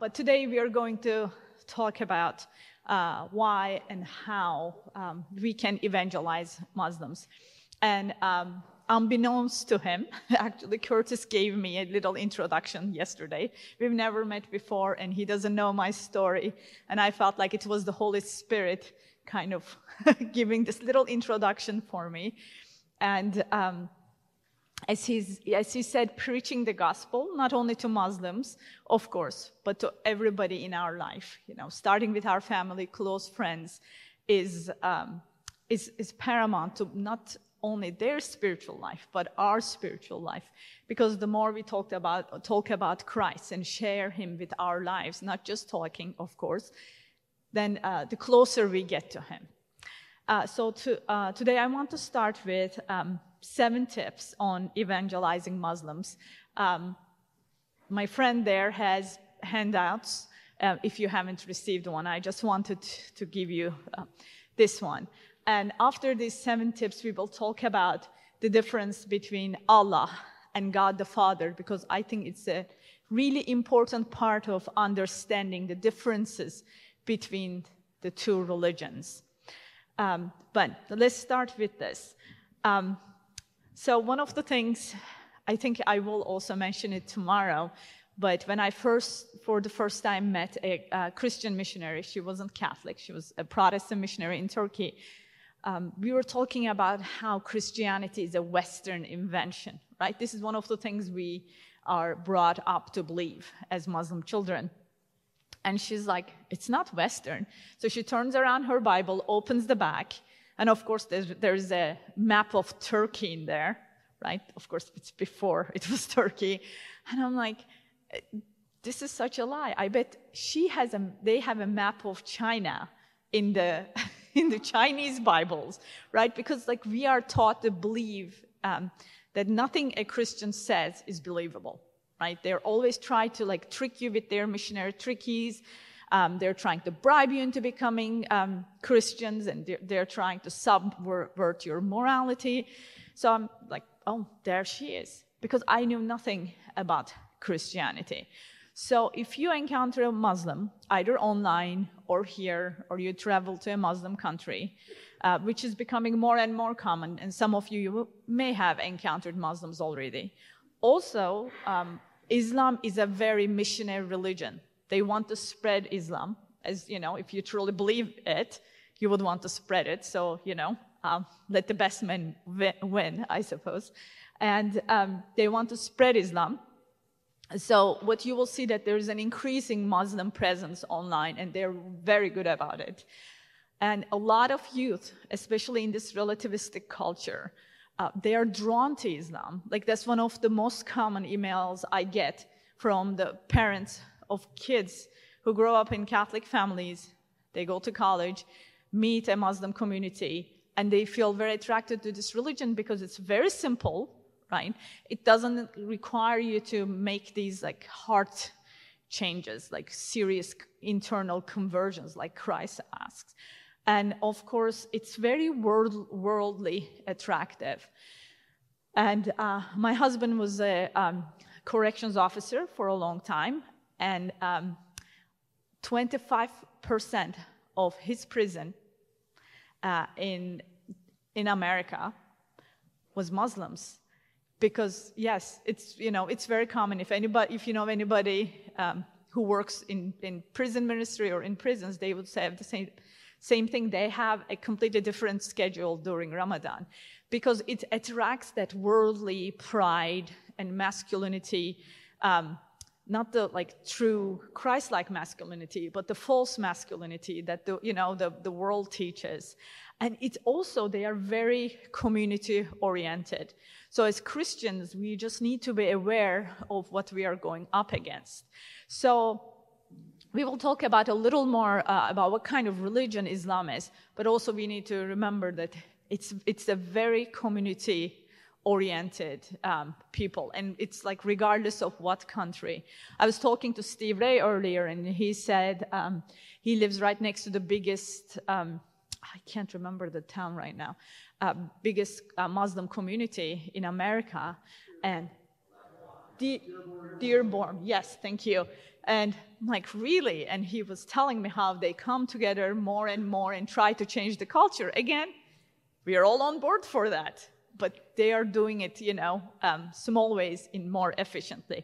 but today we are going to talk about uh, why and how um, we can evangelize Muslims. And um, unbeknownst to him, actually, Curtis gave me a little introduction yesterday. We've never met before, and he doesn't know my story. And I felt like it was the Holy Spirit kind of giving this little introduction for me. And um, as, he's, as he said, preaching the gospel, not only to Muslims, of course, but to everybody in our life, you know, starting with our family, close friends, is, um, is, is paramount to not only their spiritual life, but our spiritual life. Because the more we talk about, talk about Christ and share him with our lives, not just talking, of course, then uh, the closer we get to him. Uh, so to, uh, today I want to start with um, seven tips on evangelizing Muslims. Um, my friend there has handouts. Uh, if you haven't received one, I just wanted to give you uh, this one. And after these seven tips, we will talk about the difference between Allah and God the Father, because I think it's a really important part of understanding the differences between the two religions. Um, but let's start with this. Um, so, one of the things I think I will also mention it tomorrow, but when I first, for the first time, met a, a Christian missionary, she wasn't Catholic, she was a Protestant missionary in Turkey um, we were talking about how Christianity is a Western invention, right? This is one of the things we are brought up to believe as Muslim children. And she's like, it's not Western. So she turns around her Bible, opens the back, and of course, there's, there's a map of Turkey in there, right? Of course, it's before it was Turkey. And I'm like, this is such a lie. I bet she has a, they have a map of China in the in the Chinese Bibles, right? Because like we are taught to believe um, that nothing a Christian says is believable, right? They're always trying to like trick you with their missionary trickies. Um, they're trying to bribe you into becoming um, Christians, and they're, they're, trying to subvert your morality. So I'm like, oh, there she is, because I knew nothing about Christianity. So if you encounter a Muslim, either online or here, or you travel to a Muslim country, uh, which is becoming more and more common, and some of you, you may have encountered Muslims already. Also, um, Islam is a very missionary religion. They want to spread Islam. As you know, if you truly believe it, you would want to spread it. So, you know, um, let the best men win, I suppose. And um, they want to spread Islam. So what you will see that there is an increasing Muslim presence online, and they're very good about it. And a lot of youth, especially in this relativistic culture, uh, they are drawn to Islam. Like that's one of the most common emails I get from the parents of kids who grow up in Catholic families. They go to college, meet a Muslim community, and they feel very attracted to this religion because it's very simple right? It doesn't require you to make these like heart changes, like serious internal conversions, like Christ asks. And of course, it's very world, worldly attractive. And uh, my husband was a um, corrections officer for a long time, and um, 25% of his prison uh, in, in America was Muslims because yes, it's you know it's very common. If anybody, if you know anybody um, who works in, in prison ministry or in prisons, they would say the same same thing. They have a completely different schedule during Ramadan because it attracts that worldly pride and masculinity. Um, not the like true Christ-like masculinity, but the false masculinity that the you know the, the world teaches. And it's also they are very community oriented. So as Christians, we just need to be aware of what we are going up against. So we will talk about a little more uh, about what kind of religion Islam is, but also we need to remember that it's, it's a very community oriented um, people and it's like regardless of what country i was talking to steve ray earlier and he said um, he lives right next to the biggest um, i can't remember the town right now uh, biggest uh, Muslim community in America, and De- Dearborn. Yes, thank you. And I'm like, really? And he was telling me how they come together more and more and try to change the culture. Again, we are all on board for that, but they are doing it, you know, um, small ways in more efficiently.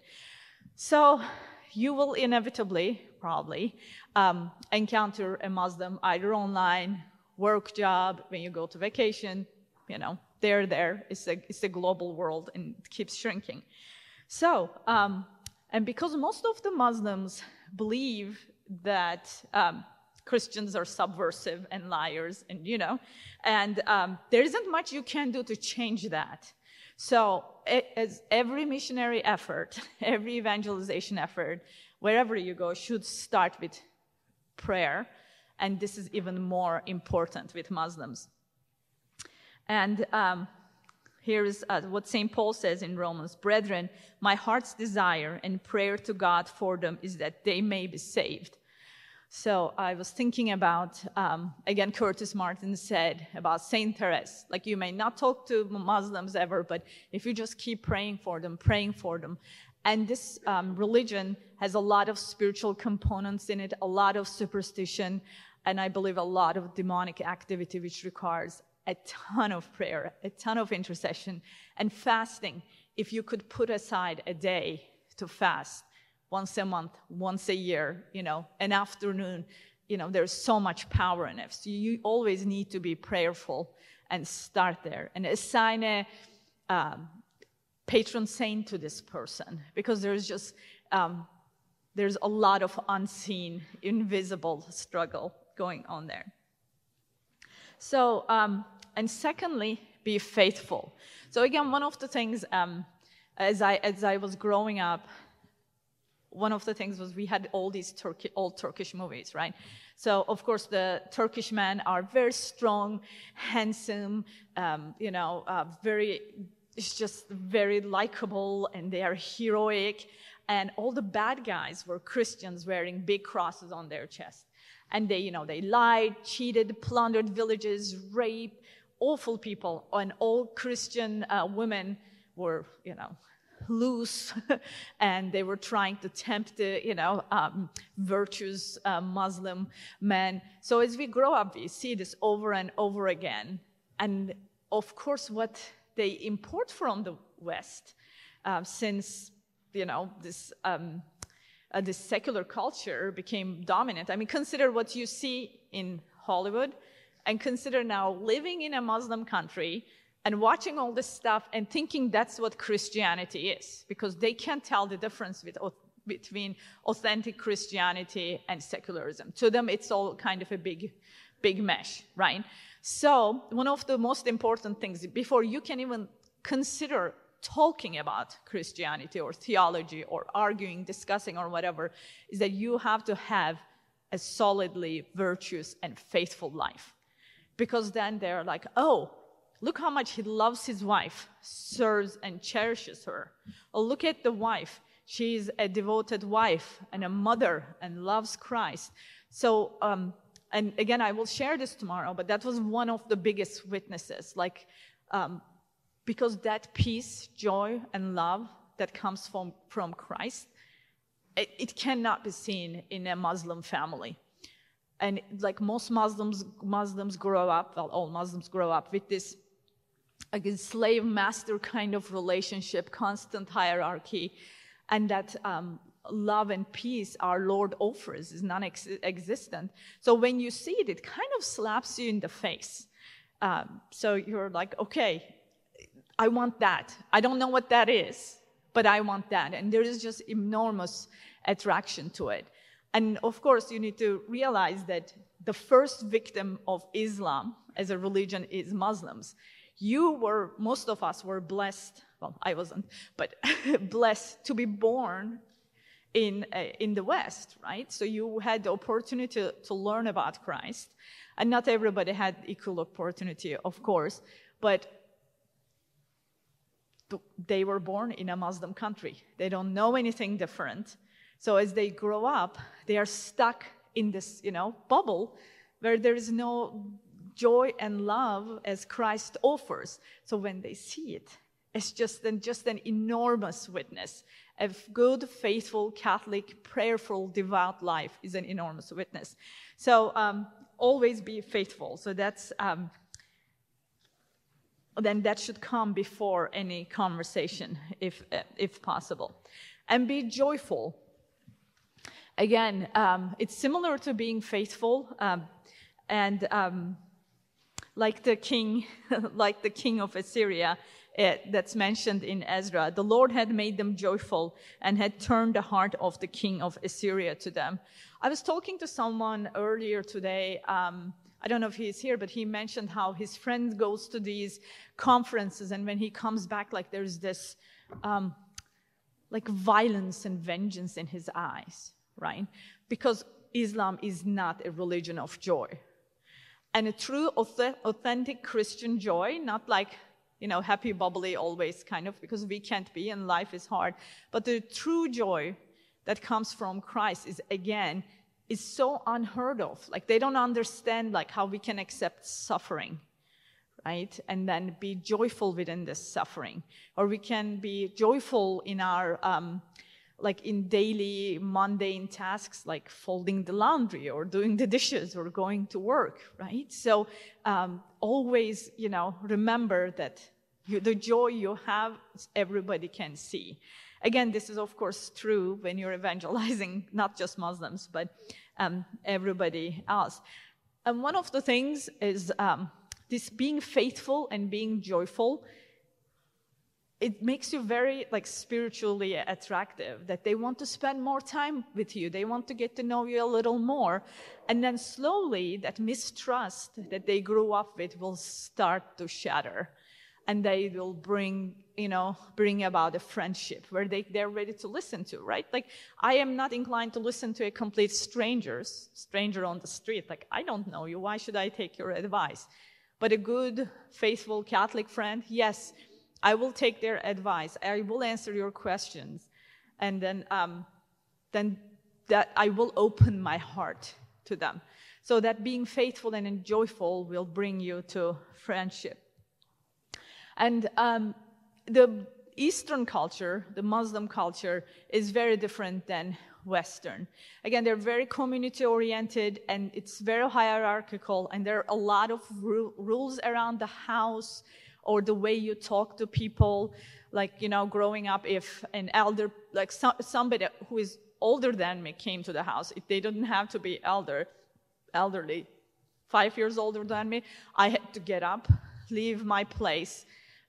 So you will inevitably, probably, um, encounter a Muslim either online, work job, when you go to vacation, you know, they're there. It's a, it's a global world and it keeps shrinking. So, um, and because most of the Muslims believe that um, Christians are subversive and liars, and you know, and um, there isn't much you can do to change that. So, as every missionary effort, every evangelization effort, wherever you go, should start with prayer, and this is even more important with Muslims. And um, here is uh, what St. Paul says in Romans Brethren, my heart's desire and prayer to God for them is that they may be saved. So I was thinking about, um, again, Curtis Martin said about Saint Therese. Like, you may not talk to Muslims ever, but if you just keep praying for them, praying for them. And this um, religion has a lot of spiritual components in it, a lot of superstition, and I believe a lot of demonic activity, which requires a ton of prayer, a ton of intercession, and fasting. If you could put aside a day to fast once a month, once a year, you know, an afternoon, you know, there's so much power in it. So you always need to be prayerful and start there and assign a um, patron saint to this person because there's just um, there's a lot of unseen, invisible struggle going on there. So um, and secondly, be faithful. So again, one of the things um, as I as I was growing up, one of the things was we had all these Turkey, old Turkish movies, right? So of course the Turkish men are very strong, handsome, um, you know, uh, very. It's just very likable, and they are heroic. And all the bad guys were Christians wearing big crosses on their chest and they you know they lied cheated plundered villages raped awful people, and all Christian uh, women were, you know, loose, and they were trying to tempt the, you know, um, virtuous uh, Muslim men. So as we grow up, we see this over and over again. And of course, what they import from the West, uh, since, you know, this. Um, uh, this secular culture became dominant. I mean, consider what you see in Hollywood and consider now living in a Muslim country and watching all this stuff and thinking that's what Christianity is, because they can't tell the difference with, between authentic Christianity and secularism. To them, it's all kind of a big, big mesh, right? So, one of the most important things before you can even consider talking about Christianity or theology or arguing, discussing, or whatever, is that you have to have a solidly virtuous and faithful life because then they're like, oh, look how much he loves his wife, serves and cherishes her. Oh, look at the wife. She's a devoted wife and a mother and loves Christ. So, um, and again, I will share this tomorrow, but that was one of the biggest witnesses. Like, um, because that peace, joy, and love that comes from, from Christ, it, it cannot be seen in a Muslim family and like most Muslims, Muslims grow up, well, all Muslims grow up with this again, slave master kind of relationship, constant hierarchy, and that um, love and peace our Lord offers is non existent. So when you see it, it kind of slaps you in the face. Um, so you're like, okay, I want that. I don't know what that is, but I want that. And there is just enormous attraction to it. And of course, you need to realize that the first victim of Islam as a religion is Muslims. You were, most of us were blessed, well, I wasn't, but blessed to be born in, uh, in the West, right? So you had the opportunity to, to learn about Christ. And not everybody had equal opportunity, of course, but they were born in a Muslim country. They don't know anything different. So as they grow up, they are stuck in this, you know, bubble where there is no joy and love as Christ offers. So when they see it, it, is just an, just an enormous witness. A good, faithful, Catholic, prayerful, devout life is an enormous witness. So um, always be faithful. So that's um, then that should come before any conversation, if if possible, and be joyful. Again, um, it's similar to being faithful, um, and um, like the king, like the king of Assyria, it, that's mentioned in Ezra. The Lord had made them joyful and had turned the heart of the king of Assyria to them. I was talking to someone earlier today. Um, I don't know if he's here, but he mentioned how his friend goes to these conferences, and when he comes back, like there's this um, like violence and vengeance in his eyes, right? Because Islam is not a religion of joy. And a true, authentic Christian joy, not like you know, happy, bubbly always kind of, because we can't be and life is hard. But the true joy that comes from Christ is again, is so unheard of. Like they don't understand like how we can accept suffering, right? And then be joyful within this suffering. Or we can be joyful in our um, like in daily mundane tasks like folding the laundry or doing the dishes or going to work right? So um, always you know remember that you, the joy you have everybody can see. Again this is of course true when you're evangelizing not just muslims but um, everybody else. And one of the things is um, this being faithful and being joyful it makes you very like spiritually attractive that they want to spend more time with you. They want to get to know you a little more. And then slowly that mistrust that they grew up with will start to shatter. And they will bring you know bring about a friendship where they, they're ready to listen to right? Like i am not inclined to listen to a complete strangers stranger on the street. Like i don't know you. Why should i take your advice? But a good faithful catholic friend yes I will take their advice. I will answer your questions. And then, um, then that I will open my heart to them. So that being faithful and joyful will bring you to friendship. And um, the Eastern culture, the Muslim culture, is very different than Western. Again, they're very community oriented and it's very hierarchical, and there are a lot of ru- rules around the house or the way you talk to people like you know growing up if an elder like so, somebody who is older than me came to the house if they didn't have to be elder elderly five years older than me i had to get up leave my place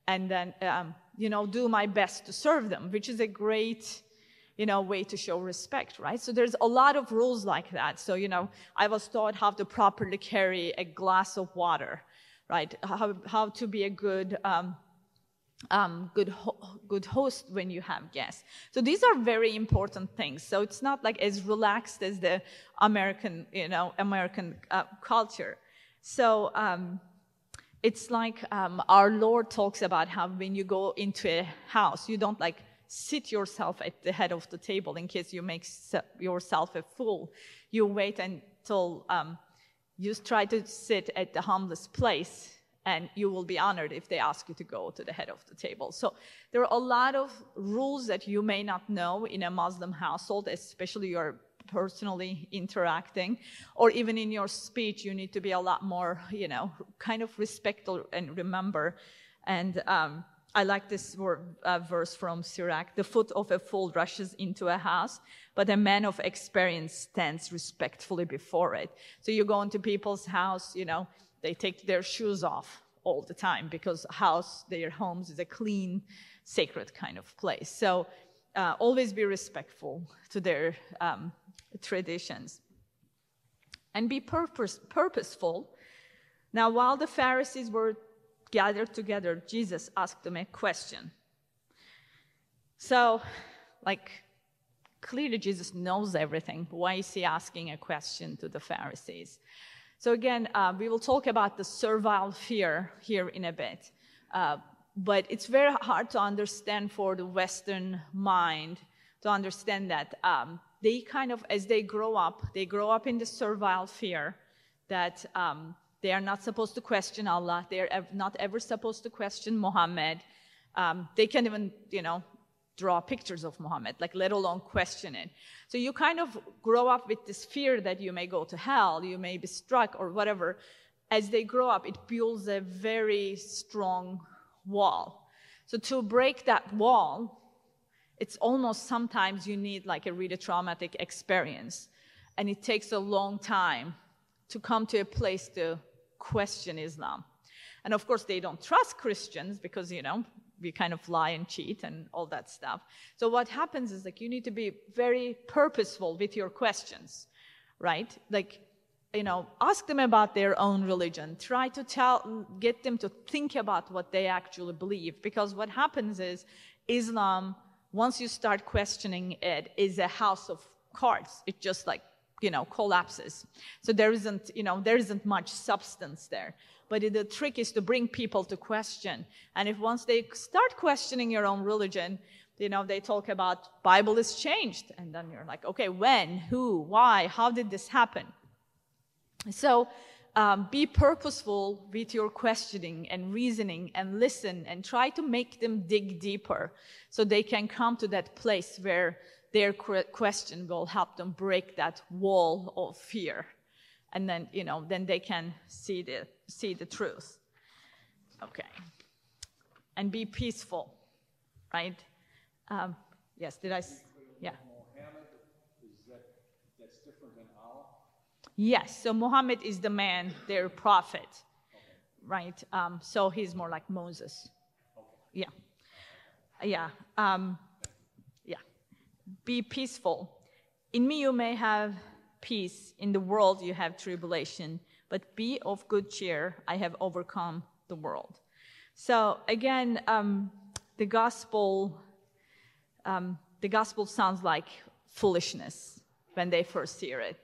and then um, you know do my best to serve them which is a great you know way to show respect right? So there's a lot of rules like that. So you know i was taught how to properly carry a glass of water right? How, how to be a good, um, um, good, ho- good host when you have guests. So these are very important things. So it's not like as relaxed as the American, you know, American uh, culture. So um, it's like um, our Lord talks about how when you go into a house, you don't like sit yourself at the head of the table in case you make yourself a fool. You wait until um, you try to sit at the humblest place and you will be honored if they ask you to go to the head of the table. So there are a lot of rules that you may not know in a Muslim household, especially you're personally interacting, or even in your speech, you need to be a lot more, you know, kind of respectful and remember. And um, I like this word, uh, verse from Sirach the foot of a fool rushes into a house, but a man of experience stands respectfully before it. So you go into people's house, you know, they take their shoes off all the time because house, their homes is a clean, sacred kind of place. So uh, always be respectful to their um, traditions and be purpose, purposeful. Now, while the Pharisees were gathered together, Jesus asked them a question. So, like, clearly Jesus knows everything. Why is he asking a question to the Pharisees? So, again, uh, we will talk about the servile fear here in a bit. Uh, but it's very hard to understand for the Western mind to understand that um, they kind of, as they grow up, they grow up in the servile fear that um, they are not supposed to question Allah. They are not ever supposed to question Muhammad. um, they can't even, you know, draw pictures of Muhammad, like let alone question it. So you kind of grow up with this fear that you may go to hell, you may be struck or whatever. As they grow up, it builds a very strong wall. So to break that wall, it's almost sometimes you need like a really traumatic experience. And it takes a long time to come to a place to question Islam. And of course, they don't trust Christians because, you know, we kind of lie and cheat and all that stuff. So what happens is like you need to be very purposeful with your questions, right? Like, you know, ask them about their own religion. Try to tell, get them to think about what they actually believe. Because what happens is Islam, once you start questioning it, is a house of cards. It just like, you know, collapses. So there isn't, you know, there isn't much substance there. But the trick is to bring people to question. And if once they start questioning your own religion, you know, they talk about Bible is changed. And then you're like, okay, when, who, why, how did this happen? So um, be purposeful with your questioning and reasoning and listen and try to make them dig deeper so they can come to that place where their question will help them break that wall of fear. And then you know then they can see the see the truth. Okay. And be peaceful right? Um, yes did i yeah. Yes so muhammad is the man their prophet right? Um, so he's more like moses. Yeah. Yeah um, yeah be peaceful in me you may have peace. In the world you have tribulation, but be of good cheer. I have overcome the world. So again, um, the gospel, um, the gospel sounds like foolishness when they first hear it.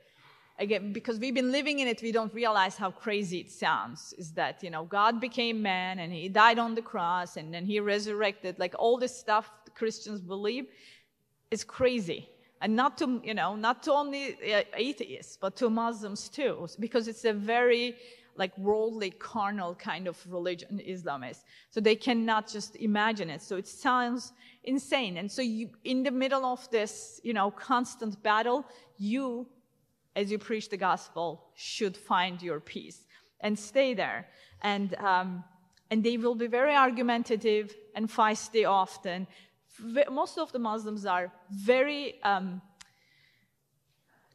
Again, because we've been living in it, we don't realize how crazy it sounds. Is that you know God became man and He died on the cross and then He resurrected. Like all this stuff Christians believe is crazy. And not to you know not to only uh, atheists but to muslims too because it's a very like worldly carnal kind of religion islam is so they cannot just imagine it. So it sounds insane. And so you in the middle of this you know constant battle you as you preach the gospel should find your peace and stay there. And um, and they will be very argumentative and feisty often most of the Muslims are very, um,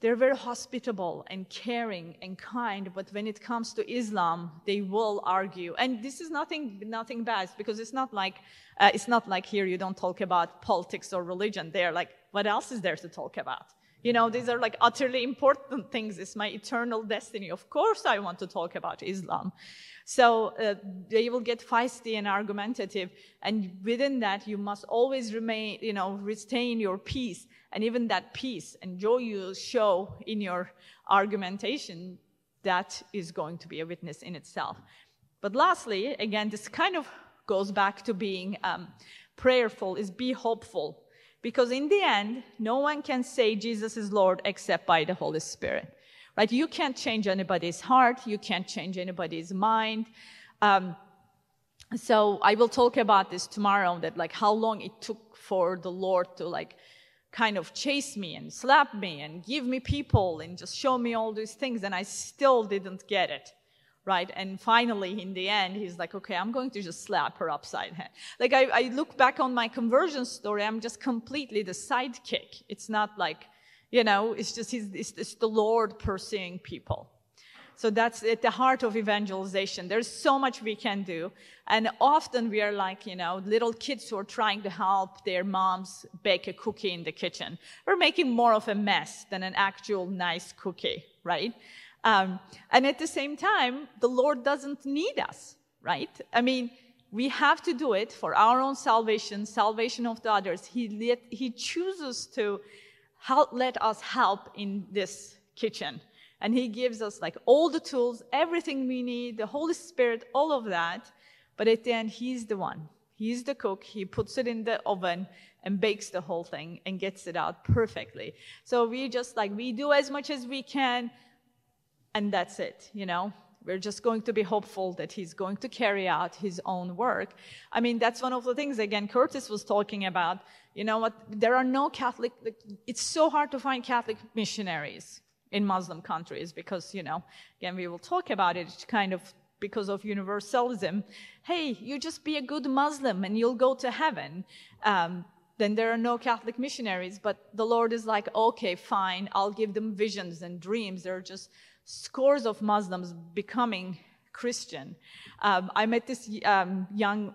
they're very hospitable and caring and kind, but when it comes to Islam, they will argue. And this is nothing, nothing bad because it's not like, uh, it's not like here you don't talk about politics or religion. They're like, what else is there to talk about? You know, these are like utterly important things. It's my eternal destiny. Of course, I want to talk about Islam. So uh, they will get feisty and argumentative. And within that, you must always remain, you know, retain your peace. And even that peace and joy you show in your argumentation, that is going to be a witness in itself. But lastly, again, this kind of goes back to being um, prayerful, is be hopeful because in the end, no one can say Jesus is Lord except by the Holy Spirit. Right? You can't change anybody's heart. You can't change anybody's mind. Um, so I will talk about this tomorrow that like how long it took for the Lord to like kind of chase me and slap me and give me people and just show me all these things and I still didn't get it right? And finally, in the end, he's like, okay, I'm going to just slap her upside head. Like, I, I look back on my conversion story, I'm just completely the sidekick. It's not like, you know, it's just it's, it's the Lord pursuing people. So that's at the heart of evangelization. There's so much we can do. And often we are like, you know, little kids who are trying to help their moms bake a cookie in the kitchen. We're making more of a mess than an actual nice cookie, right? Um, and at the same time, the Lord doesn't need us, right? I mean, we have to do it for our own salvation, salvation of the others. He, let, he chooses to help, let us help in this kitchen. And He gives us like all the tools, everything we need, the Holy Spirit, all of that. But at the end, He's the one. He's the cook. He puts it in the oven and bakes the whole thing and gets it out perfectly. So we just like, we do as much as we can and that's it, you know? we're just going to be hopeful that he's going to carry out his own work. I mean, that's one of the things, again, Curtis was talking about. You know what? There are no Catholic, it's so hard to find Catholic missionaries in Muslim countries because, you know, again, we will talk about it kind of because of universalism. Hey, you just be a good Muslim and you'll go to heaven. Um, then there are no Catholic missionaries. But the Lord is like, okay, fine, I'll give them visions and dreams. They're just scores of Muslims becoming Christian. Um, I met this um, young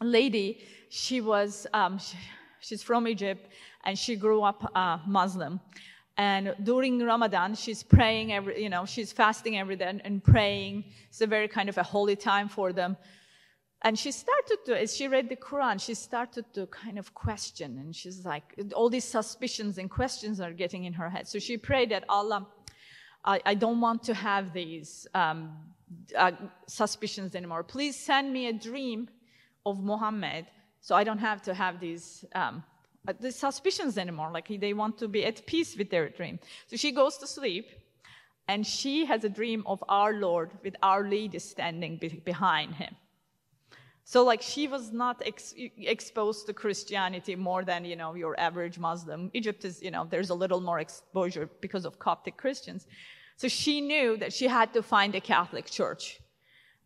lady. She was, um, she, she's from Egypt, and she grew up uh, Muslim. And during Ramadan, she's praying every, you know, she's fasting every day and praying. It's a very kind of a holy time for them. And she started to, as she read the Quran, she started to kind of question. And she's like, all these suspicions and questions are getting in her head. So she prayed that Allah, I, I don't want to have these um, uh, suspicions anymore. Please send me a dream of Muhammad so I don't have to have these, um, uh, these suspicions anymore. Like they want to be at peace with their dream. So she goes to sleep and she has a dream of our Lord with our lady standing be- behind him. So like she was not ex- exposed to Christianity more than, you know, your average Muslim. Egypt is, you know, there's a little more exposure because of Coptic Christians. So she knew that she had to find a Catholic church.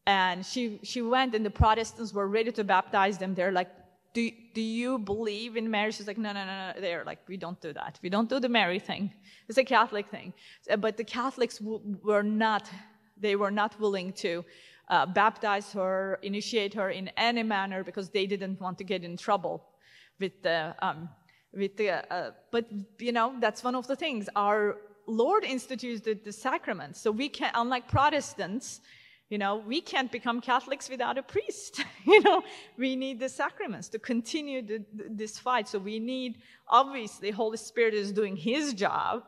And she, she went and the Protestants were ready to baptize them. They're like, do, do you believe in marriage? She's like, no, no, no, no. They're like, we don't do that. We don't do the Mary thing. It's a Catholic thing. Uh, but the Catholics were not, they were not willing to uh, baptize her, initiate her in any manner because they didn't want to get in trouble with the, um, with the, uh, but you know, that's one of the things. Our Lord institutes the, the sacraments. So we can, unlike Protestants, you know, we can't become Catholics without a priest. you know, we need the sacraments to continue the, this fight. So we need, obviously, Holy Spirit is doing His job,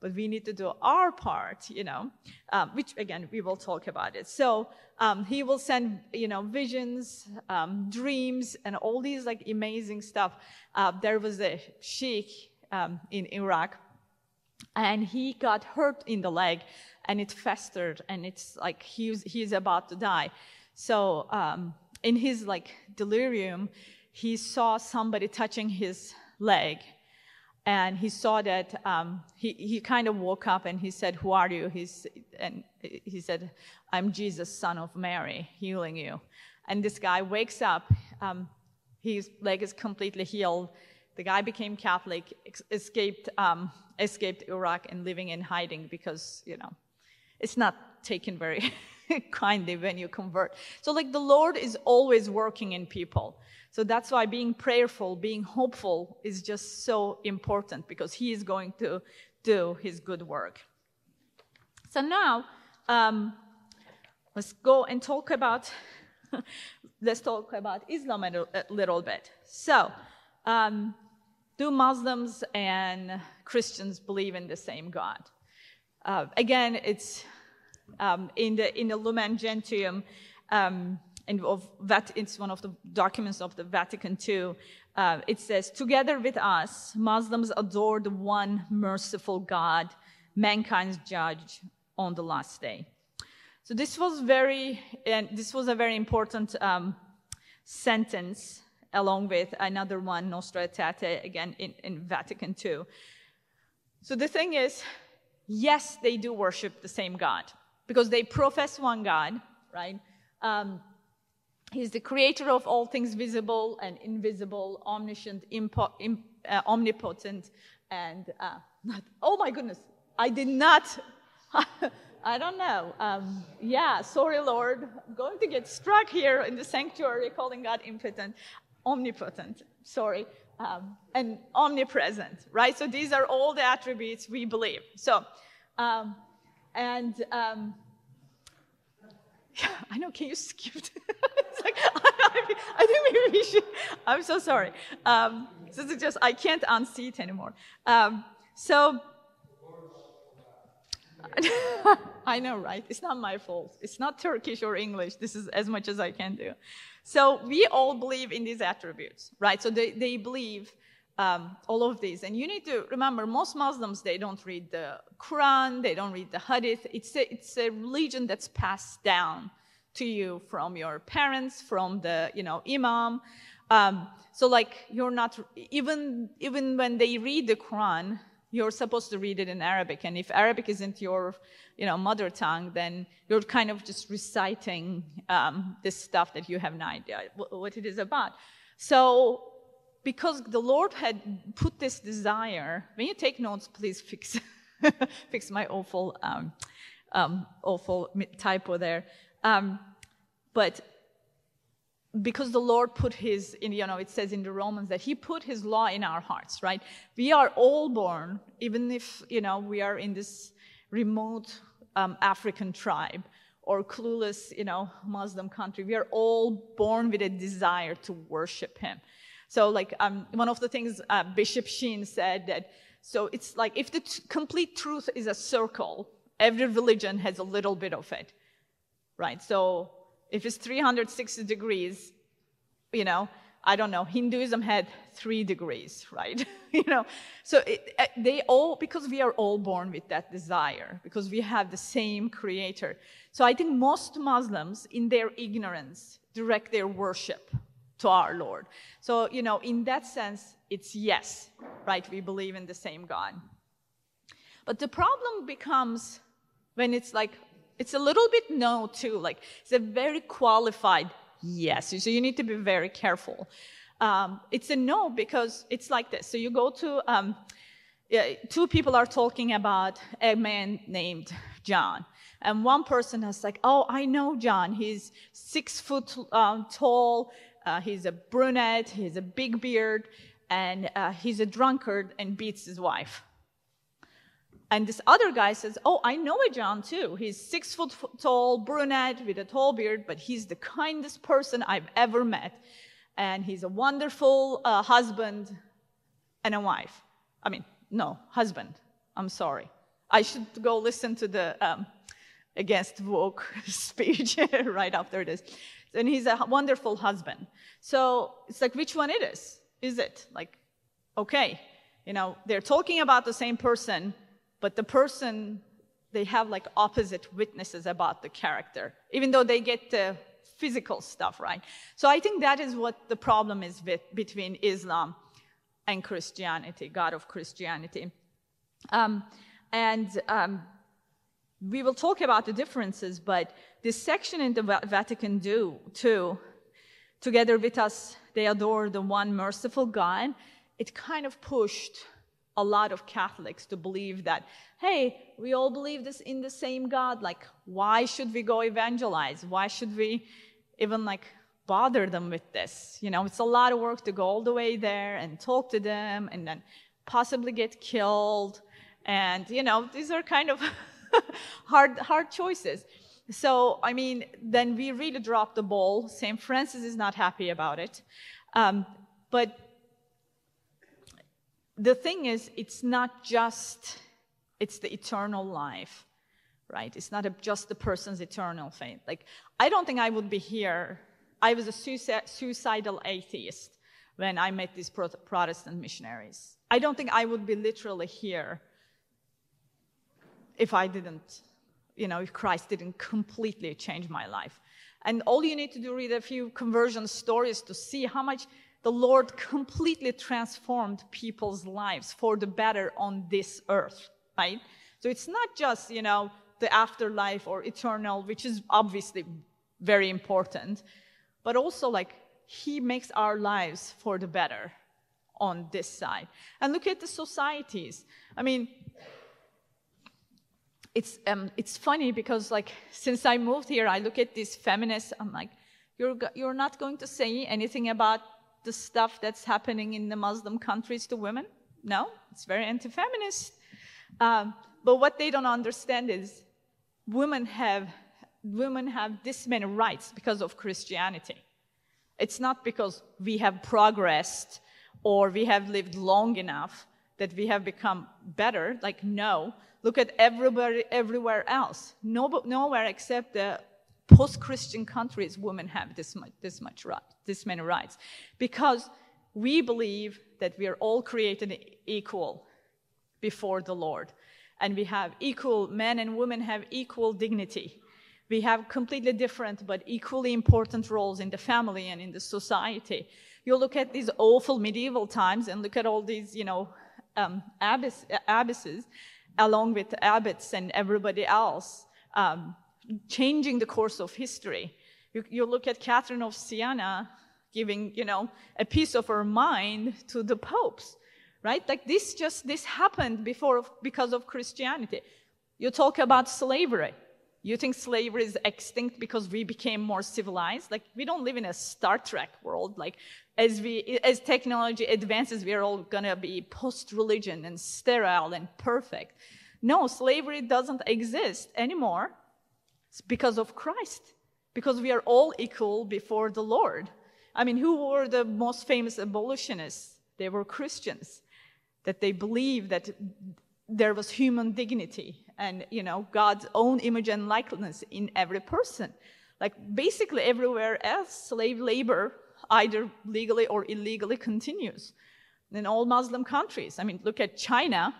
but we need to do our part, you know, um, which again, we will talk about it. So um, he will send, you know, visions, um, dreams, and all these like amazing stuff. Uh, there was a sheikh um, in Iraq, and he got hurt in the leg, and it festered, and it's like he's he's about to die. So um, in his like delirium, he saw somebody touching his leg and he saw that um, he, he kind of woke up and he said who are you? He's, and he said i'm jesus son of mary healing you. And this guy wakes up um, his leg is completely healed. The guy became catholic escaped um, escaped iraq and living in hiding because you know it's not taken very kindly when you convert so like the lord is always working in people so that's why being prayerful, being hopeful is just so important because He is going to do His good work. So now, um, let's go and talk about. let's talk about Islam a, little bit. So, um, do Muslims and Christians believe in the same God? Uh, again, it's um, in the in the Lumen Gentium. Um, and of that it's one of the documents of the Vatican II. Uh, it says, "Together with us, Muslims adore the one merciful God, mankind's judge on the last day." So this was very, and this was a very important um, sentence, along with another one, Nostra Aetate, again in, in Vatican II. So the thing is, yes, they do worship the same God because they profess one God, right? Um, He's the creator of all things visible and invisible, omniscient, impo- Im- uh, omnipotent, and uh, not, oh my goodness, I did not. I don't know. Um, yeah, sorry, Lord. I'm going to get struck here in the sanctuary calling God impotent, omnipotent, sorry, um, and omnipresent, right? So these are all the attributes we believe. So, um, and um, yeah, I know, can you skip? like, I think maybe we should. I'm so sorry. Um, this is just, I can't unseat anymore. Um, so, I know, right? It's not my fault. It's not Turkish or English. This is as much as I can do. So we all believe in these attributes, right? So they, they believe um, all of these. And you need to remember, most Muslims, they don't read the Quran, they don't read the Hadith. It's a, it's a religion that's passed down to you from your parents, from the, you know, imam. Um, so like you're not, even, even when they read the Quran, you're supposed to read it in Arabic. And if Arabic isn't your, you know, mother tongue, then you're kind of just reciting um, this stuff that you have no idea what it is about. So because the Lord had put this desire, when you take notes, please fix, fix my awful, um, um, awful typo there. Um, but because the Lord put his, you know, it says in the Romans that he put his law in our hearts, right? We are all born, even if, you know, we are in this remote um, African tribe or clueless, you know, Muslim country, we are all born with a desire to worship him. So, like, um, one of the things uh, Bishop Sheen said that, so it's like if the t- complete truth is a circle, every religion has a little bit of it, right? So, if it's 360 degrees, you know, I don't know, Hinduism had three degrees, right? you know, so it, uh, they all, because we are all born with that desire, because we have the same creator. So I think most Muslims, in their ignorance, direct their worship to our Lord. So, you know, in that sense, it's yes, right? We believe in the same God. But the problem becomes when it's like, it's a little bit no too, like it's a very qualified yes. So you need to be very careful. Um, it's a no because it's like this. So you go to, um, yeah, two people are talking about a man named John. And one person is like, oh, I know John. He's six foot um, tall, uh, he's a brunette, he's a big beard, and uh, he's a drunkard and beats his wife. And this other guy says, Oh, I know a John too. He's six foot tall, brunette with a tall beard, but he's the kindest person I've ever met. And he's a wonderful uh, husband and a wife. I mean, no, husband. I'm sorry. I should go listen to the um, against woke speech right after this and he's a wonderful husband. So it's like, which one it is? Is it like, okay, you know, they're talking about the same person, but the person, they have like opposite witnesses about the character, even though they get the physical stuff right. So I think that is what the problem is with, between Islam and Christianity, God of Christianity. Um, and um, we will talk about the differences, but this section in the Vatican II, together with us, they adore the one merciful God, it kind of pushed a lot of Catholics to believe that, hey, we all believe this in the same God. Like, why should we go evangelize? Why should we even like bother them with this? You know, it's a lot of work to go all the way there and talk to them and then possibly get killed. And, you know, these are kind of hard, hard choices. So, I mean, then we really dropped the ball. St. Francis is not happy about it. Um, but the thing is, it's not just, it's the eternal life, right? It's not a, just the person's eternal fate. Like, I don't think I would be here. I was a suicidal atheist when I met these Protestant missionaries. I don't think I would be literally here if I didn't, you know, if Christ didn't completely change my life. And all you need to do read a few conversion stories to see how much the Lord completely transformed people's lives for the better on this earth, right? So it's not just, you know, the afterlife or eternal, which is obviously very important, but also like he makes our lives for the better on this side. And look at the societies. I mean, it's um, it's funny because like since I moved here, I look at these feminists. I'm like, you're you're not going to say anything about the stuff that's happening in the Muslim countries to women? No, it's very anti-feminist. Um, but what they don't understand is women have women have this many rights because of Christianity. It's not because we have progressed or we have lived long enough that we have become better. Like, no, Look at everybody everywhere else. No, nowhere except the post-Christian countries, women have this much, this much right, this many rights, because we believe that we are all created equal before the Lord. And we have equal, men and women have equal dignity. We have completely different but equally important roles in the family and in the society. You look at these awful medieval times and look at all these, you know, um, abbesses, along with abbots and everybody else, um, changing the course of history. You, you look at Catherine of Siena giving, you know, a piece of her mind to the popes right? Like this just, this happened before because of Christianity. You talk about slavery. You think slavery is extinct because we became more civilized? Like we don't live in a Star Trek world. Like as we, as technology advances, we're all gonna be post-religion and sterile and perfect. No, slavery doesn't exist anymore. It's because of Christ. Because we are all equal before the Lord. I mean, who were the most famous abolitionists? They were Christians that they believe that there was human dignity and you know god's own image and likeness in every person. Like basically everywhere else slave labor either legally or illegally continues. In all muslim countries i mean look at china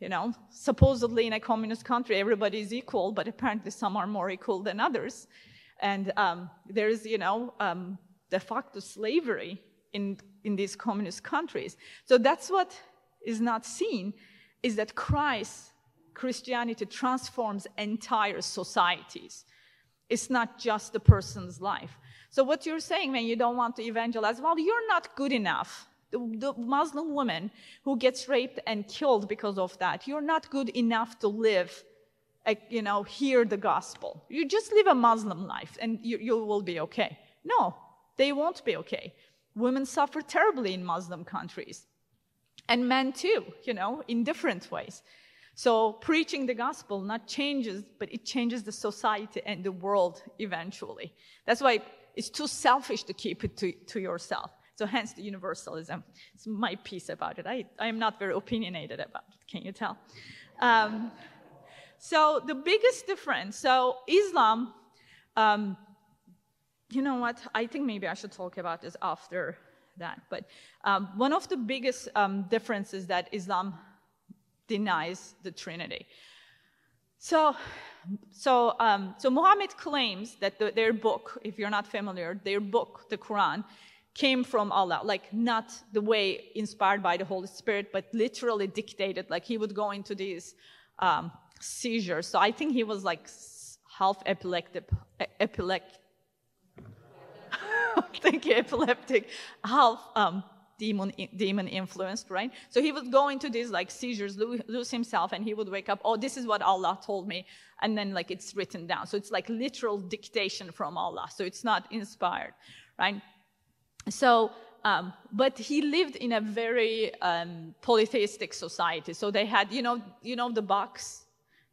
you know supposedly in a communist country everybody is equal but apparently some are more equal than others. And um, there's you know um, de facto slavery in in these communist countries. So that's what is not seen is that Christ, Christianity transforms entire societies. It's not just a person's life. So, what you're saying when you don't want to evangelize, well, you're not good enough. The, the Muslim woman who gets raped and killed because of that, you're not good enough to live, a, you know, hear the gospel. You just live a Muslim life and you, you will be okay. No, they won't be okay. Women suffer terribly in Muslim countries and men too, you know, in different ways. So preaching the gospel not changes, but it changes the society and the world eventually. That's why it's too selfish to keep it to, to yourself. So hence the universalism. It's my piece about it. I, I am not very opinionated about it, can you tell? Um, so the biggest difference, so Islam, um, you know what? I think maybe I should talk about this after that. But um, one of the biggest um, differences that Islam denies the Trinity. So, so, um, so Muhammad claims that the, their book, if you're not familiar, their book, the Quran, came from Allah, like not the way inspired by the Holy Spirit, but literally dictated. Like he would go into these um, seizures. So I think he was like half epileptic, epileptic think epileptic, half um, demon, demon influenced, right? So he would go into these like seizures, lose himself, and he would wake up, oh, this is what Allah told me. And then like it's written down. So it's like literal dictation from Allah. So it's not inspired, right? So, um, but he lived in a very um, polytheistic society. So they had, you know, you know the box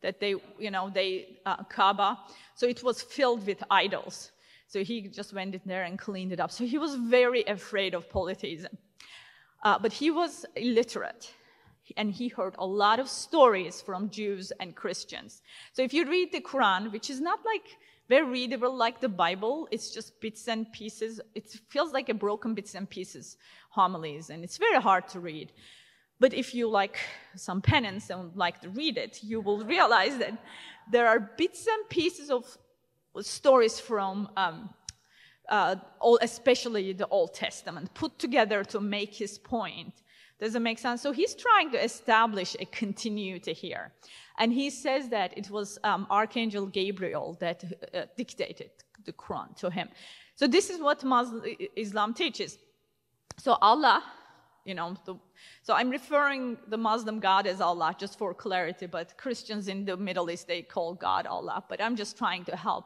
that they, you know, they, uh, Kaaba. So it was filled with idols. So he just went in there and cleaned it up. So he was very afraid of polytheism. Uh, but he was illiterate and he heard a lot of stories from Jews and Christians. So if you read the Quran, which is not like very readable like the Bible, it's just bits and pieces. It feels like a broken bits and pieces homilies, and it's very hard to read. But if you like some penance and like to read it, you will realize that there are bits and pieces of stories from um, uh, all, especially the Old Testament, put together to make his point. Does it make sense? So he's trying to establish a continuity here. And he says that it was um, Archangel Gabriel that uh, dictated the Quran to him. So this is what Muslim, Islam teaches. So Allah, you know, the, so I'm referring the Muslim God as Allah just for clarity, but Christians in the Middle East, they call God Allah. But I'm just trying to help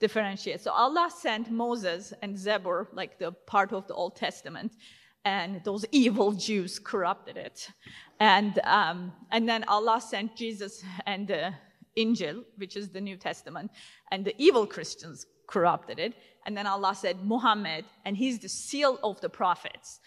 differentiate. So Allah sent Moses and Zebur, like the part of the Old Testament, and those evil Jews corrupted it. And, um, and then Allah sent Jesus and the Injil, which is the New Testament, and the evil Christians corrupted it. And then Allah said Muhammad, and he's the seal of the prophets.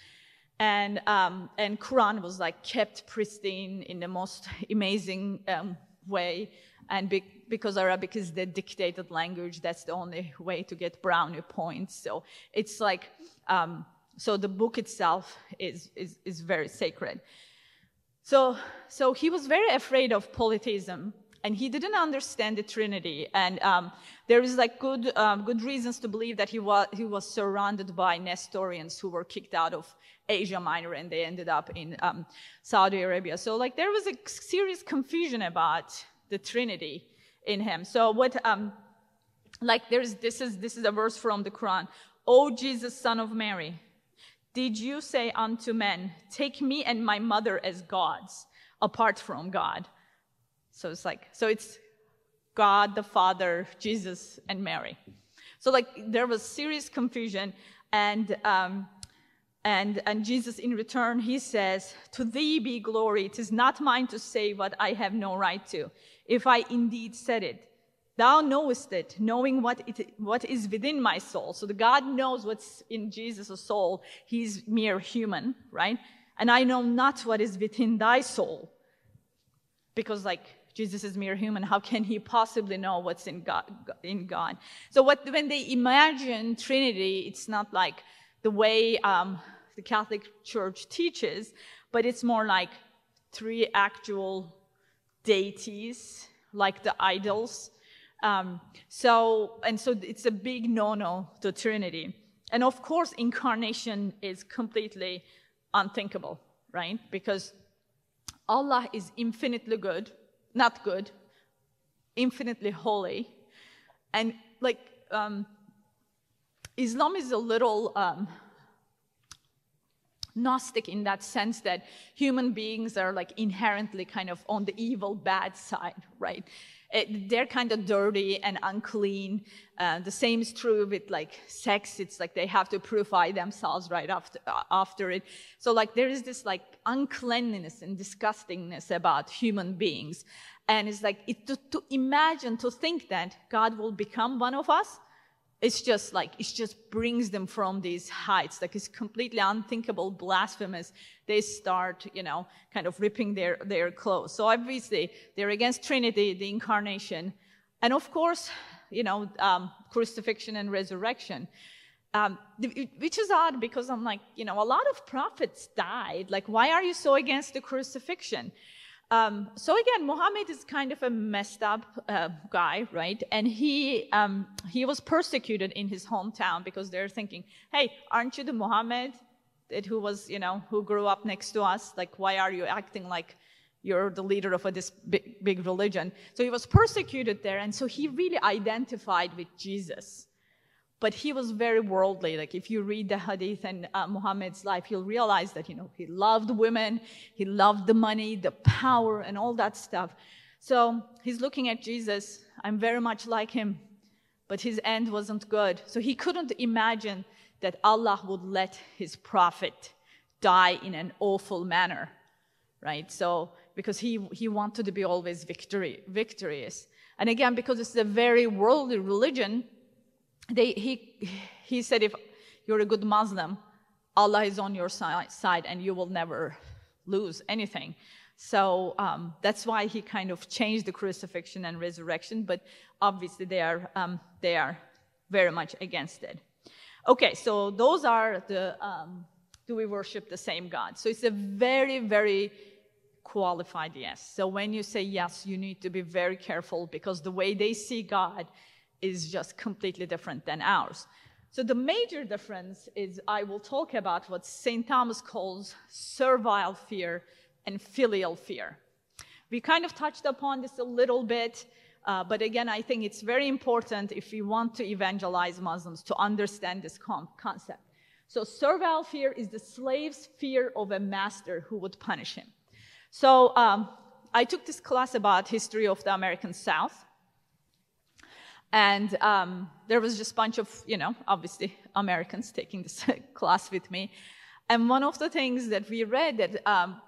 And, um, and Quran was like kept pristine in the most amazing um, way. And be, because Arabic is the dictated language, that's the only way to get brownie points. So it's like, um, so the book itself is, is, is very sacred. So, so he was very afraid of polytheism and he didn't understand the Trinity. And um, there is like good, um, good reasons to believe that he was, he was surrounded by Nestorians who were kicked out of Asia Minor and they ended up in um, Saudi Arabia. So like there was a serious confusion about the Trinity in him. So what, um, like there's, this is, this is a verse from the Quran. O Jesus, son of Mary, did you say unto men, take me and my mother as gods apart from God? So it's like, so it's God, the Father, Jesus, and Mary. So like there was serious confusion, and um, and and Jesus in return he says, "To thee be glory. It is not mine to say what I have no right to. If I indeed said it, thou knowest it, knowing what it what is within my soul. So the God knows what's in Jesus' soul. He's mere human, right? And I know not what is within thy soul, because like Jesus is mere human. How can he possibly know what's in God? In God? So what, when they imagine Trinity, it's not like the way um, the Catholic Church teaches, but it's more like three actual deities, like the idols. Um, so and so it's a big no-no to Trinity. And of course, incarnation is completely unthinkable, right? Because Allah is infinitely good not good, infinitely holy. And like, um, Islam is a little um, Gnostic in that sense that human beings are like inherently kind of on the evil, bad side, right? It, they're kind of dirty and unclean. Uh, the same is true with like sex. It's like they have to purify themselves right after, uh, after it. So like there is this like uncleanliness and disgustingness about human beings. And it's like it, to, to imagine, to think that God will become one of us it's just like it just brings them from these heights like it's completely unthinkable blasphemous. They start you know kind of ripping their their clothes. So obviously they're against trinity the incarnation. And of course you know um, crucifixion and resurrection. Um, which is odd because i'm like you know a lot of prophets died. Like why are you so against the crucifixion um, so again, Muhammad is kind of a messed up uh, guy, right? And he um, he was persecuted in his hometown because they're thinking, "Hey, aren't you the Muhammad that who was, you know, who grew up next to us? Like, why are you acting like you're the leader of a, this big, big religion?" So he was persecuted there, and so he really identified with Jesus but he was very worldly. Like if you read the hadith and uh, Muhammad's life, you'll realize that, you know, he loved women, he loved the money, the power, and all that stuff. So he's looking at Jesus. I'm very much like him, but his end wasn't good. So he couldn't imagine that Allah would let his prophet die in an awful manner, right? So because he, he wanted to be always victory, victorious. And again, because it's a very worldly religion, they, he, he said, if you're a good Muslim, Allah is on your side and you will never lose anything. So um, that's why he kind of changed the crucifixion and resurrection, but obviously they are, um, they are very much against it. Okay, so those are the um, do we worship the same God? So it's a very, very qualified yes. So when you say yes, you need to be very careful because the way they see God is just completely different than ours. So the major difference is I will talk about what St. Thomas calls servile fear and filial fear. We kind of touched upon this a little bit, uh, but again, I think it's very important if we want to evangelize Muslims to understand this concept. So servile fear is the slave's fear of a master who would punish him. So um, I took this class about history of the American South. And um, there was just a bunch of, you know, obviously Americans taking this class with me. And one of the things that we read that um,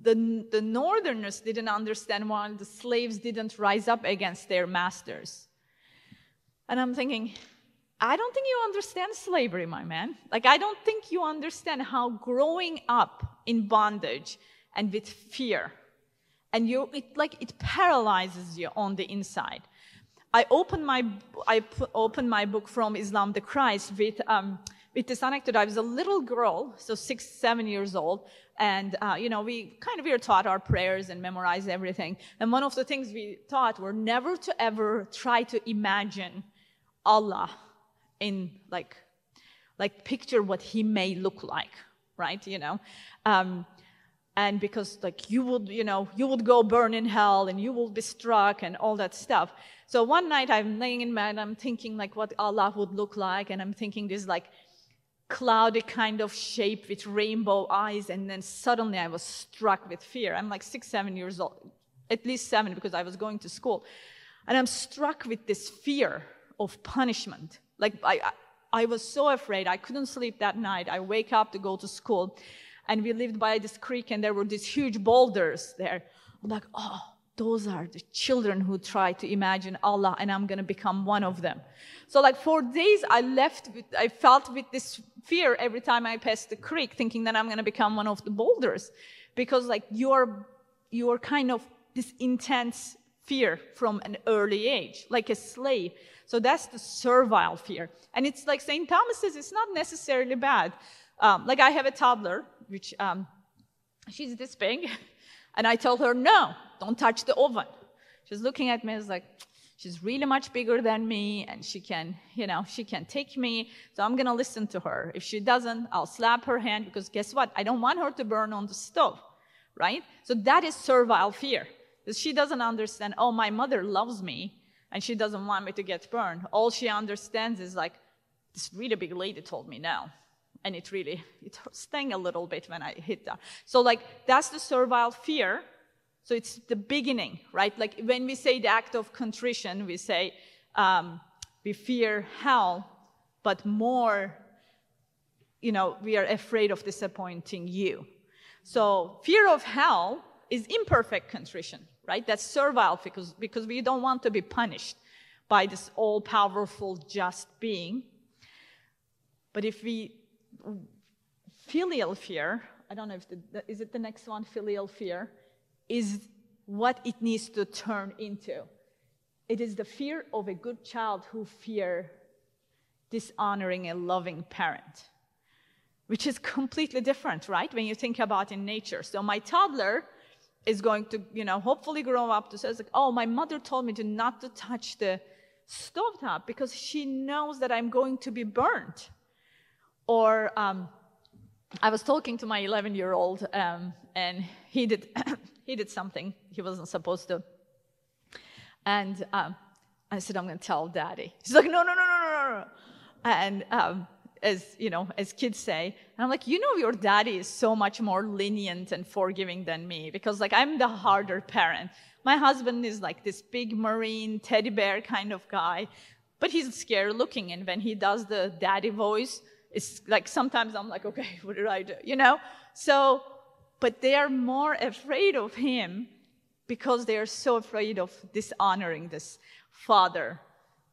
the, the Northerners didn't understand why the slaves didn't rise up against their masters. And I'm thinking, I don't think you understand slavery, my man. Like, I don't think you understand how growing up in bondage and with fear, and you, it, like, it paralyzes you on the inside. I opened my, I opened my book from Islam to Christ with um, with this anecdote. I was a little girl, so six, seven years old, and uh, you know, we kind of we were taught our prayers and memorize everything. And one of the things we taught were never to ever try to imagine Allah in like, like picture what He may look like, right? You know. Um, and because like you would you know you would go burn in hell and you will be struck and all that stuff so one night i'm laying in bed i'm thinking like what allah would look like and i'm thinking this like cloudy kind of shape with rainbow eyes and then suddenly i was struck with fear. I'm like six seven years old at least seven because i was going to school. And i'm struck with this fear of punishment. Like i i was so afraid. I couldn't sleep that night. I wake up to go to school and we lived by this creek and there were these huge boulders there. I'm like, oh, those are the children who try to imagine Allah and I'm going to become one of them. So like for days I left with, I felt with this fear every time I passed the creek thinking that I'm going to become one of the boulders because like you're, you're kind of this intense fear from an early age, like a slave. So that's the servile fear. And it's like St. Thomas says, it's not necessarily bad. Um, like I have a toddler, which um, she's this big, and I told her, no, don't touch the oven. She's looking at me as like, she's really much bigger than me, and she can, you know, she can take me, so I'm gonna listen to her. If she doesn't, I'll slap her hand because guess what? I don't want her to burn on the stove, right? So that is servile fear. Because she doesn't understand, oh, my mother loves me, and she doesn't want me to get burned. All she understands is like, this really big lady told me no and it really it stung a little bit when I hit that. So like that's the servile fear. So it's the beginning, right? Like when we say the act of contrition, we say um, we fear hell, but more, you know, we are afraid of disappointing you. So fear of hell is imperfect contrition, right? That's servile because because we don't want to be punished by this all-powerful, just being. But if we filial fear, I don't know if the, is it the next one, filial fear, is what it needs to turn into. It is the fear of a good child who fear dishonoring a loving parent, which is completely different, right? When you think about in nature. So my toddler is going to, you know, hopefully grow up to say, like, oh, my mother told me to not to touch the stovetop because she knows that I'm going to be burnt. Or um, I was talking to my 11 year old, um, and he did, he did something he wasn't supposed to. And um, I said, I'm going to tell daddy. He's like, no, no, no, no, no, no. And um, as you know, as kids say, and I'm like, you know, your daddy is so much more lenient and forgiving than me because, like, I'm the harder parent. My husband is like this big marine teddy bear kind of guy, but he's scary looking, and when he does the daddy voice, it's like sometimes I'm like, okay, what did I do? You know? So, but they are more afraid of him because they are so afraid of dishonoring this father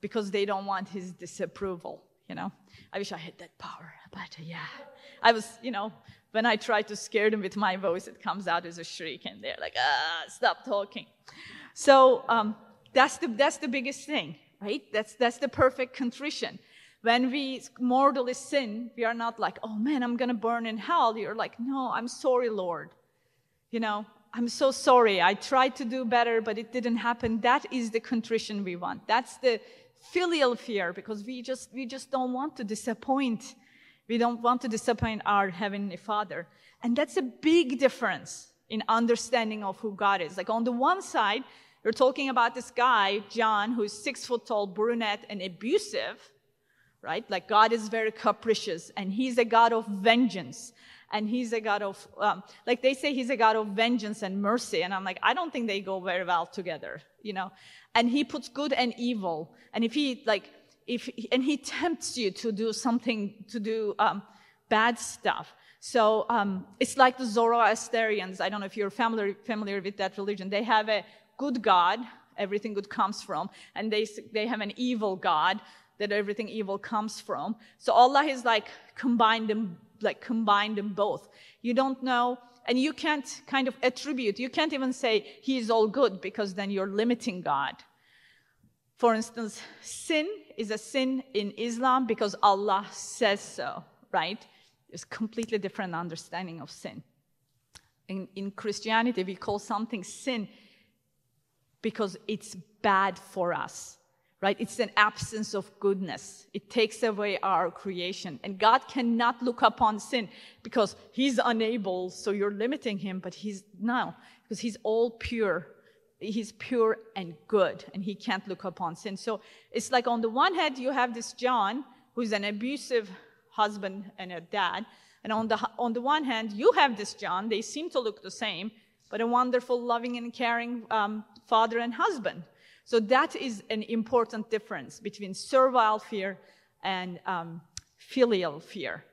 because they don't want his disapproval, you know? I wish I had that power, but uh, yeah. I was, you know, when I try to scare them with my voice, it comes out as a shriek, and they're like, ah, stop talking. So um, that's, the, that's the biggest thing, right? That's, that's the perfect contrition. When we mortally sin, we are not like, oh man, I'm going to burn in hell. You're like, no, I'm sorry, Lord. You know, I'm so sorry. I tried to do better, but it didn't happen. That is the contrition we want. That's the filial fear because we just, we just don't want to disappoint. We don't want to disappoint our Heavenly Father. And that's a big difference in understanding of who God is. Like on the one side, you're talking about this guy, John, who's six foot tall, brunette, and abusive right? Like God is very capricious and he's a God of vengeance. And he's a God of, um, like they say he's a God of vengeance and mercy. And I'm like, I don't think they go very well together, you know? And he puts good and evil. And if he, like, if, and he tempts you to do something, to do um, bad stuff. So um, it's like the Zoroastrians. I don't know if you're familiar, familiar with that religion. They have a good God, everything good comes from, and they, they have an evil God that everything evil comes from. So Allah is like combined them, like combined them both. You don't know, and you can't kind of attribute, you can't even say he is all good because then you're limiting God. For instance, sin is a sin in Islam because Allah says so, right? There's completely different understanding of sin. In, in Christianity, we call something sin because it's bad for us, right? It's an absence of goodness. It takes away our creation. And God cannot look upon sin because He's unable, so you're limiting Him, but He's no, because He's all pure he's pure and good and he can't look upon sin so it's like on the one hand you have this john who's an abusive husband and a dad and on the on the one hand you have this john they seem to look the same but a wonderful loving and caring um, father and husband so that is an important difference between servile fear and um, filial fear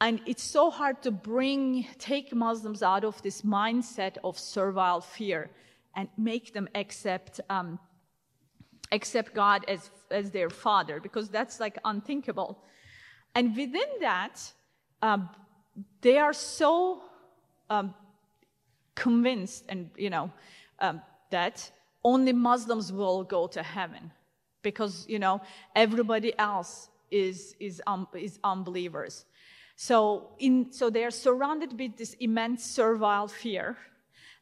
and it's so hard to bring take muslims out of this mindset of servile fear and make them accept um, accept God as as their father because that's like unthinkable. And within that, um, they are so um, convinced, and you know, um, that only Muslims will go to heaven because you know everybody else is is um, is unbelievers. So in so they are surrounded with this immense servile fear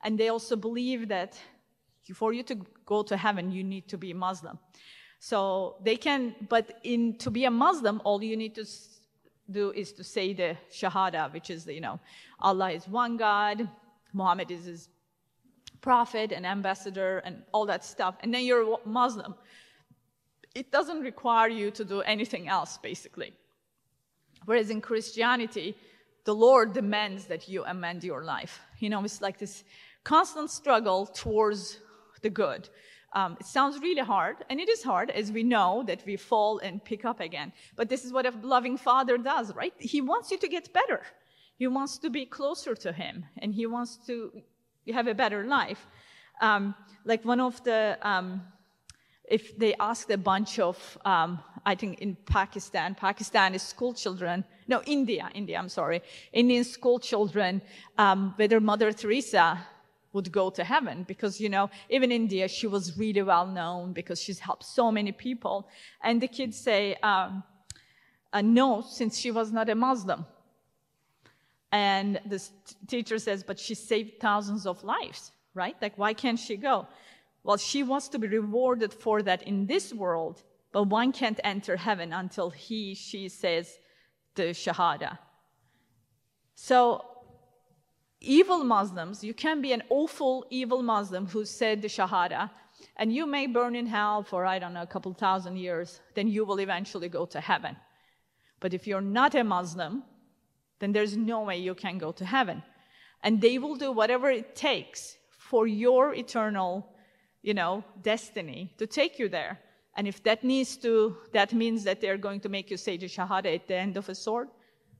and they also believe that for you to go to heaven, you need to be Muslim. So they can, but in to be a Muslim, all you need to do is to say the Shahada, which is, you know, Allah is one God, Muhammad is his prophet and ambassador and all that stuff, and then you're Muslim. It doesn't require you to do anything else, basically. Whereas in Christianity, the Lord demands that you amend your life. You know, it's like this constant struggle towards the good. Um, it sounds really hard, and it is hard, as we know that we fall and pick up again. But this is what a loving father does, right? He wants you to get better. He wants to be closer to him, and he wants to have a better life. Um, like one of the, um, if they asked a bunch of, um, I think in Pakistan, Pakistan is school children, no, India, India, I'm sorry, Indian school children, um, whether Mother Teresa would go to heaven because you know even india she was really well known because she's helped so many people. And the kids say um, uh, no since she was not a muslim and the teacher says but she saved thousands of lives right? Like why can't she go? Well she wants to be rewarded for that in this world but one can't enter heaven until he she says the shahada. So evil Muslims, you can be an awful evil Muslim who said the Shahada, and you may burn in hell for, I don't know, a couple thousand years, then you will eventually go to heaven. But if you're not a Muslim, then there's no way you can go to heaven. And they will do whatever it takes for your eternal, you know, destiny to take you there. And if that needs to, that means that they're going to make you say the Shahada at the end of a sword,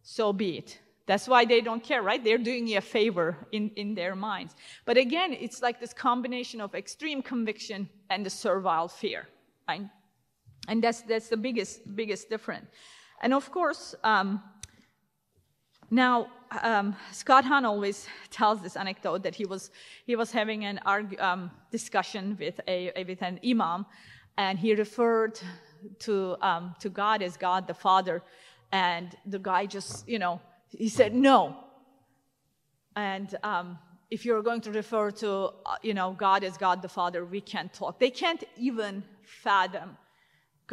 so be it. That's why they don't care, right? They're doing you a favor in, in their minds. But again, it's like this combination of extreme conviction and the servile fear, right? And that's, that's the biggest, biggest difference. And of course, um, now, um, Scott Hahn always tells this anecdote that he was, he was having an argue, um, discussion with, a, with an imam, and he referred to, um, to God as God the Father, and the guy just, you know, he said, no. And um, if you're going to refer to, uh, you know, God as God the Father, we can't talk. They can't even fathom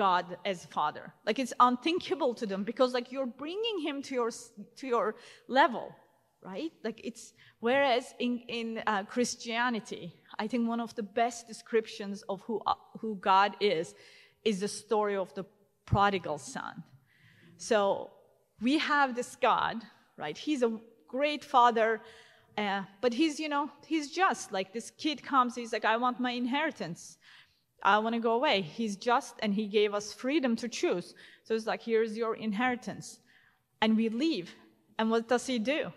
God as Father. Like it's unthinkable to them because like you're bringing him to your to your level, right? Like it's whereas in in uh, Christianity, I think one of the best descriptions of who uh, who God is is the story of the prodigal son. So we have this God, right? He's a great father, uh, but he's, you know, he's just like this kid comes, he's like, I want my inheritance. I want to go away. He's just, and he gave us freedom to choose. So it's like, here's your inheritance. And we leave. And what does he do?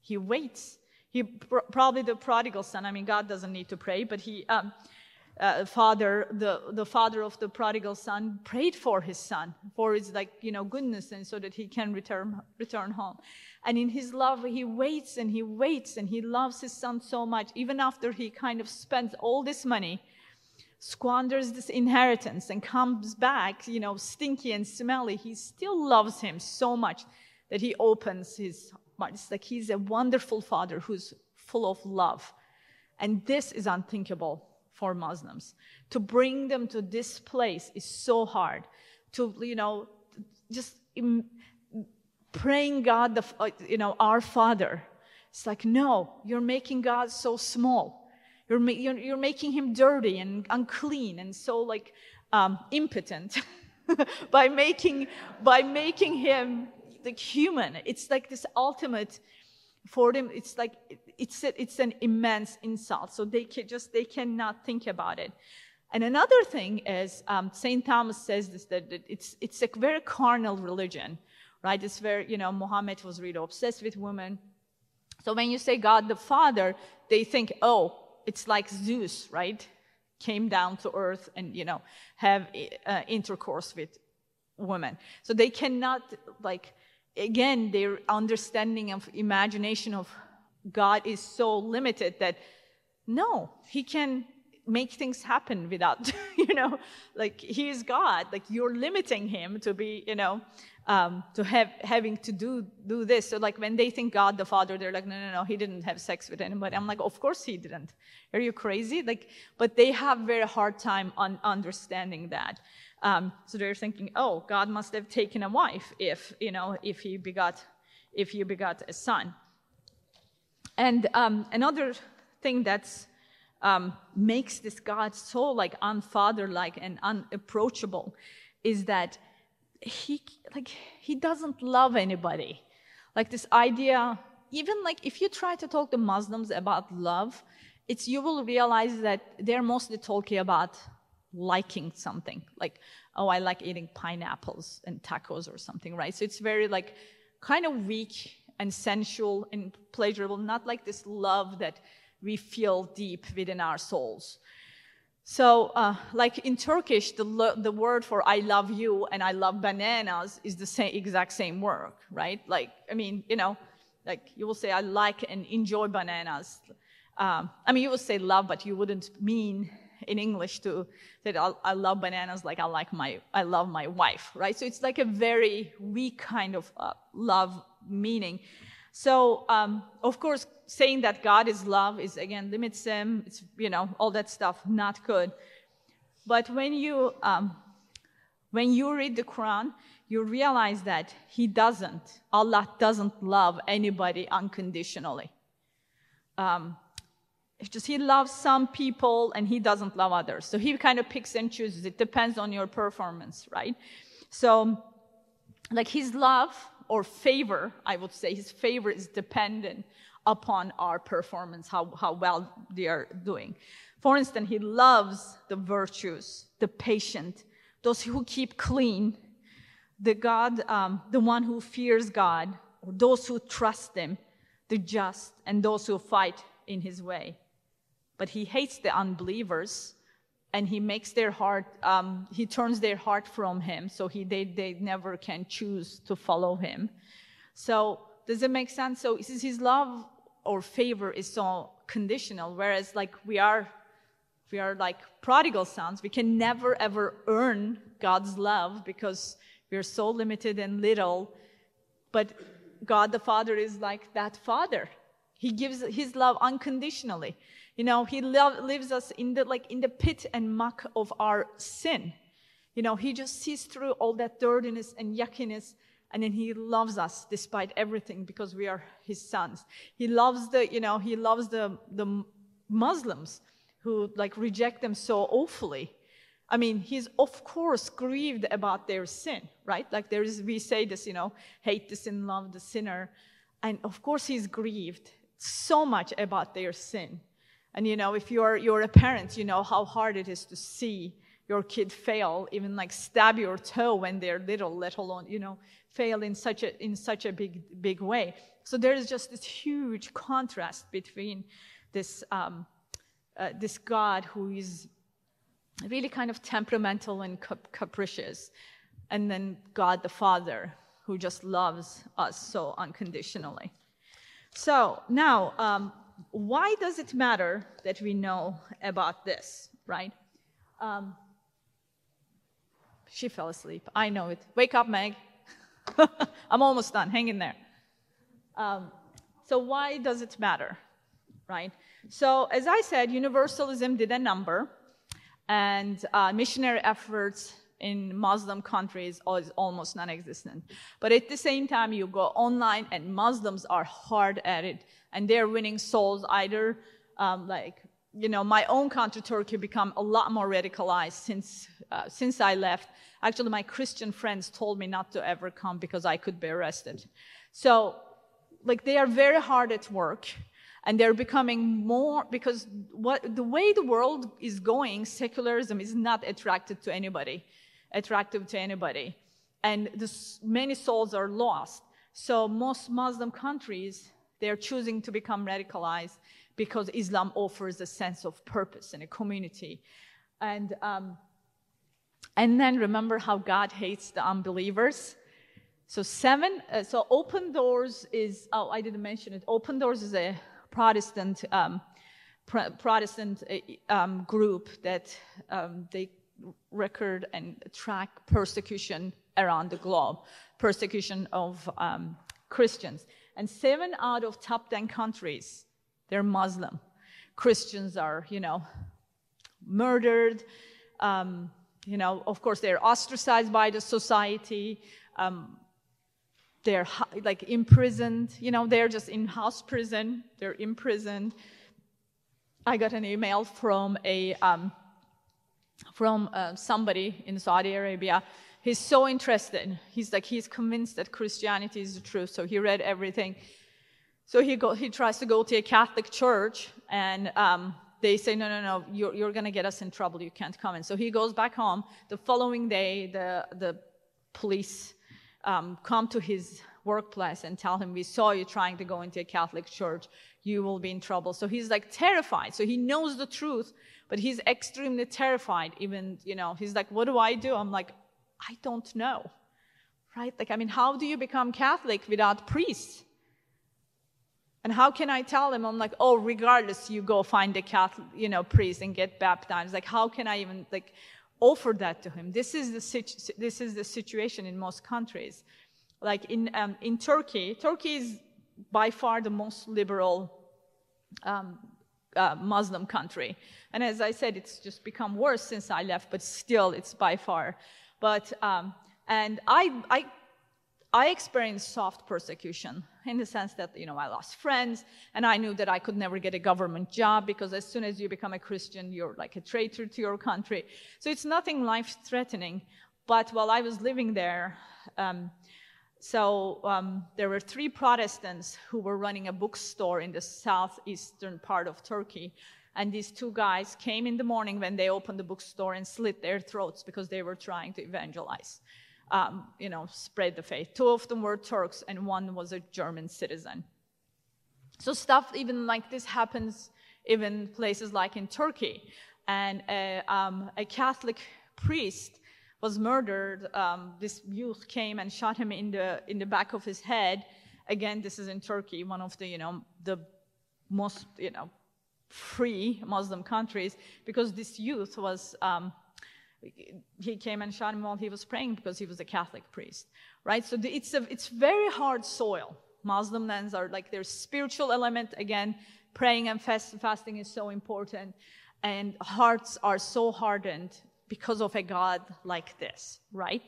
He waits. He probably the prodigal son. I mean, God doesn't need to pray, but he, um, uh, father, the, the father of the prodigal son, prayed for his son, for his like, you know, goodness and so that he can return, return home. And in his love, he waits and he waits and he loves his son so much, even after he kind of spends all this money. Squanders this inheritance and comes back, you know, stinky and smelly, he still loves him so much that he opens his heart. It's like he's a wonderful father who's full of love. And this is unthinkable for Muslims. To bring them to this place is so hard. To, you know, just praying God, the, uh, you know, our Father. It's like, no, you're making God so small. You're, ma- you're, you're making him dirty and unclean and so like um, impotent by making by making him like human. It's like this ultimate for them. It's like it's a, it's an immense insult. So they can just they cannot think about it. And another thing is um, Saint Thomas says this that it's it's a very carnal religion right? It's where, you know, Muhammad was really obsessed with women. So when you say God the Father, they think, oh, it's like Zeus, right? Came down to earth and, you know, have uh, intercourse with women. So they cannot, like, again, their understanding of imagination of God is so limited that no, he can make things happen without, you know, like he is God. Like you're limiting him to be, you know, um, to have having to do do this. So like when they think God the Father, they're like, no, no, no, he didn't have sex with anybody. I'm like, of course he didn't. Are you crazy? Like, but they have very hard time on understanding that. Um, so they're thinking, oh, God must have taken a wife if you know if he begot if he begot a son. And um, another thing that's um, makes this God so like unfatherlike and unapproachable is that he like he doesn't love anybody. Like this idea, even like if you try to talk to Muslims about love, it's you will realize that they're mostly talking about liking something. Like, oh, I like eating pineapples and tacos or something, right? So it's very like kind of weak and sensual and pleasurable, not like this love that we feel deep within our souls. So, uh, like in Turkish, the, the word for I love you and I love bananas is the same, exact same word, right? Like, I mean, you know, like you will say I like and enjoy bananas. Um, I mean, you would say love, but you wouldn't mean in English to that I, I love bananas like I like my, I love my wife, right? So it's like a very weak kind of uh, love meaning. So, um, of course, saying that God is love is again limits him. It's you know all that stuff not good. But when you um, when you read the Quran, you realize that He doesn't. Allah doesn't love anybody unconditionally. Um, it's just He loves some people and He doesn't love others. So He kind of picks and chooses. It depends on your performance, right? So, like His love or favor, I would say, his favor is dependent upon our performance, how, how well they are doing. For instance, he loves the virtues, the patient, those who keep clean, the God, um, the one who fears God, or those who trust him, the just, and those who fight in his way. But he hates the unbelievers and he makes their heart um, he turns their heart from him so he they, they never can choose to follow him. So does it make sense? So his love or favor is so conditional whereas like we are we are like prodigal sons we can never ever earn god's love because we're so limited and little. But god the father is like that father. He gives his love unconditionally you know, he leaves us in the like in the pit and muck of our sin. You know, he just sees through all that dirtiness and yuckiness and then he loves us despite everything because we are his sons. He loves the, you know, he loves the the Muslims who like reject them so awfully. I mean, he's of course grieved about their sin, right? Like there is, we say this, you know, hate the sin, love the sinner. And of course he's grieved so much about their sin. And you know, if you're you're a parent, you know how hard it is to see your kid fail, even like stab your toe when they're little, let alone you know fail in such a in such a big big way. So there is just this huge contrast between this um, uh, this God who is really kind of temperamental and cap- capricious, and then God the Father who just loves us so unconditionally. So now. Um, why does it matter that we know about this, right? Um, she fell asleep. I know it. Wake up, Meg. I'm almost done. Hang in there. Um, so, why does it matter? Right? So, as I said, universalism did a number, and uh, missionary efforts in Muslim countries is almost non existent. But at the same time, you go online, and Muslims are hard at it, and they're winning souls either um, like you know, my own country, Turkey, become a lot more radicalized since, uh, since I left. Actually, my Christian friends told me not to ever come because I could be arrested. So, like, they are very hard at work and they're becoming more because what the way the world is going secularism is not attracted to anybody attractive to anybody and this, many souls are lost so most muslim countries they're choosing to become radicalized because Islam offers a sense of purpose and a community. And, um, and then remember how God hates the unbelievers. So, seven, uh, so Open Doors is, oh, I didn't mention it. Open Doors is a Protestant, um, pr- Protestant uh, um, group that um, they record and track persecution around the globe, persecution of um, Christians. And seven out of top 10 countries they're Muslim. Christians are, you know, murdered. Um, you know, of course, they're ostracized by the society. Um, they're like imprisoned. You know, they're just in house prison. They're imprisoned. I got an email from a um, from uh, somebody in Saudi Arabia. He's so interested. He's like he's convinced that Christianity is the truth. So he read everything. So he, go, he tries to go to a Catholic church, and um, they say, no, no, no, you're, you're going to get us in trouble. You can't come in. So he goes back home. The following day, the, the police um, come to his workplace and tell him, we saw you trying to go into a Catholic church. You will be in trouble. So he's like terrified. So he knows the truth, but he's extremely terrified. Even, you know, he's like, what do I do? I'm like, I don't know. Right? Like, I mean, how do you become Catholic without priests? And how can I tell him? I'm like, oh, regardless, you go find a Catholic, you know, priest and get baptized. Like, how can I even like offer that to him? This is the situ- this is the situation in most countries. Like in um, in Turkey, Turkey is by far the most liberal um, uh, Muslim country. And as I said, it's just become worse since I left, but still, it's by far. But um, and I I I experienced soft persecution in the sense that, you know, I lost friends and I knew that I could never get a government job because as soon as you become a Christian, you're like a traitor to your country. So it's nothing life threatening. But while I was living there, um, so um, there were three Protestants who were running a bookstore in the southeastern part of Turkey. And these two guys came in the morning when they opened the bookstore and slit their throats because they were trying to evangelize um, you know, spread the faith. Two of them were Turks, and one was a German citizen. So stuff even like this happens even places like in Turkey. And a, um, a Catholic priest was murdered. Um, this youth came and shot him in the in the back of his head. Again, this is in Turkey, one of the you know the most you know free Muslim countries, because this youth was um, he came and shot him while he was praying because he was a Catholic priest, right? So it's a, it's very hard soil. Muslim lands are like their spiritual element again. Praying and fast, fasting is so important, and hearts are so hardened because of a God like this, right?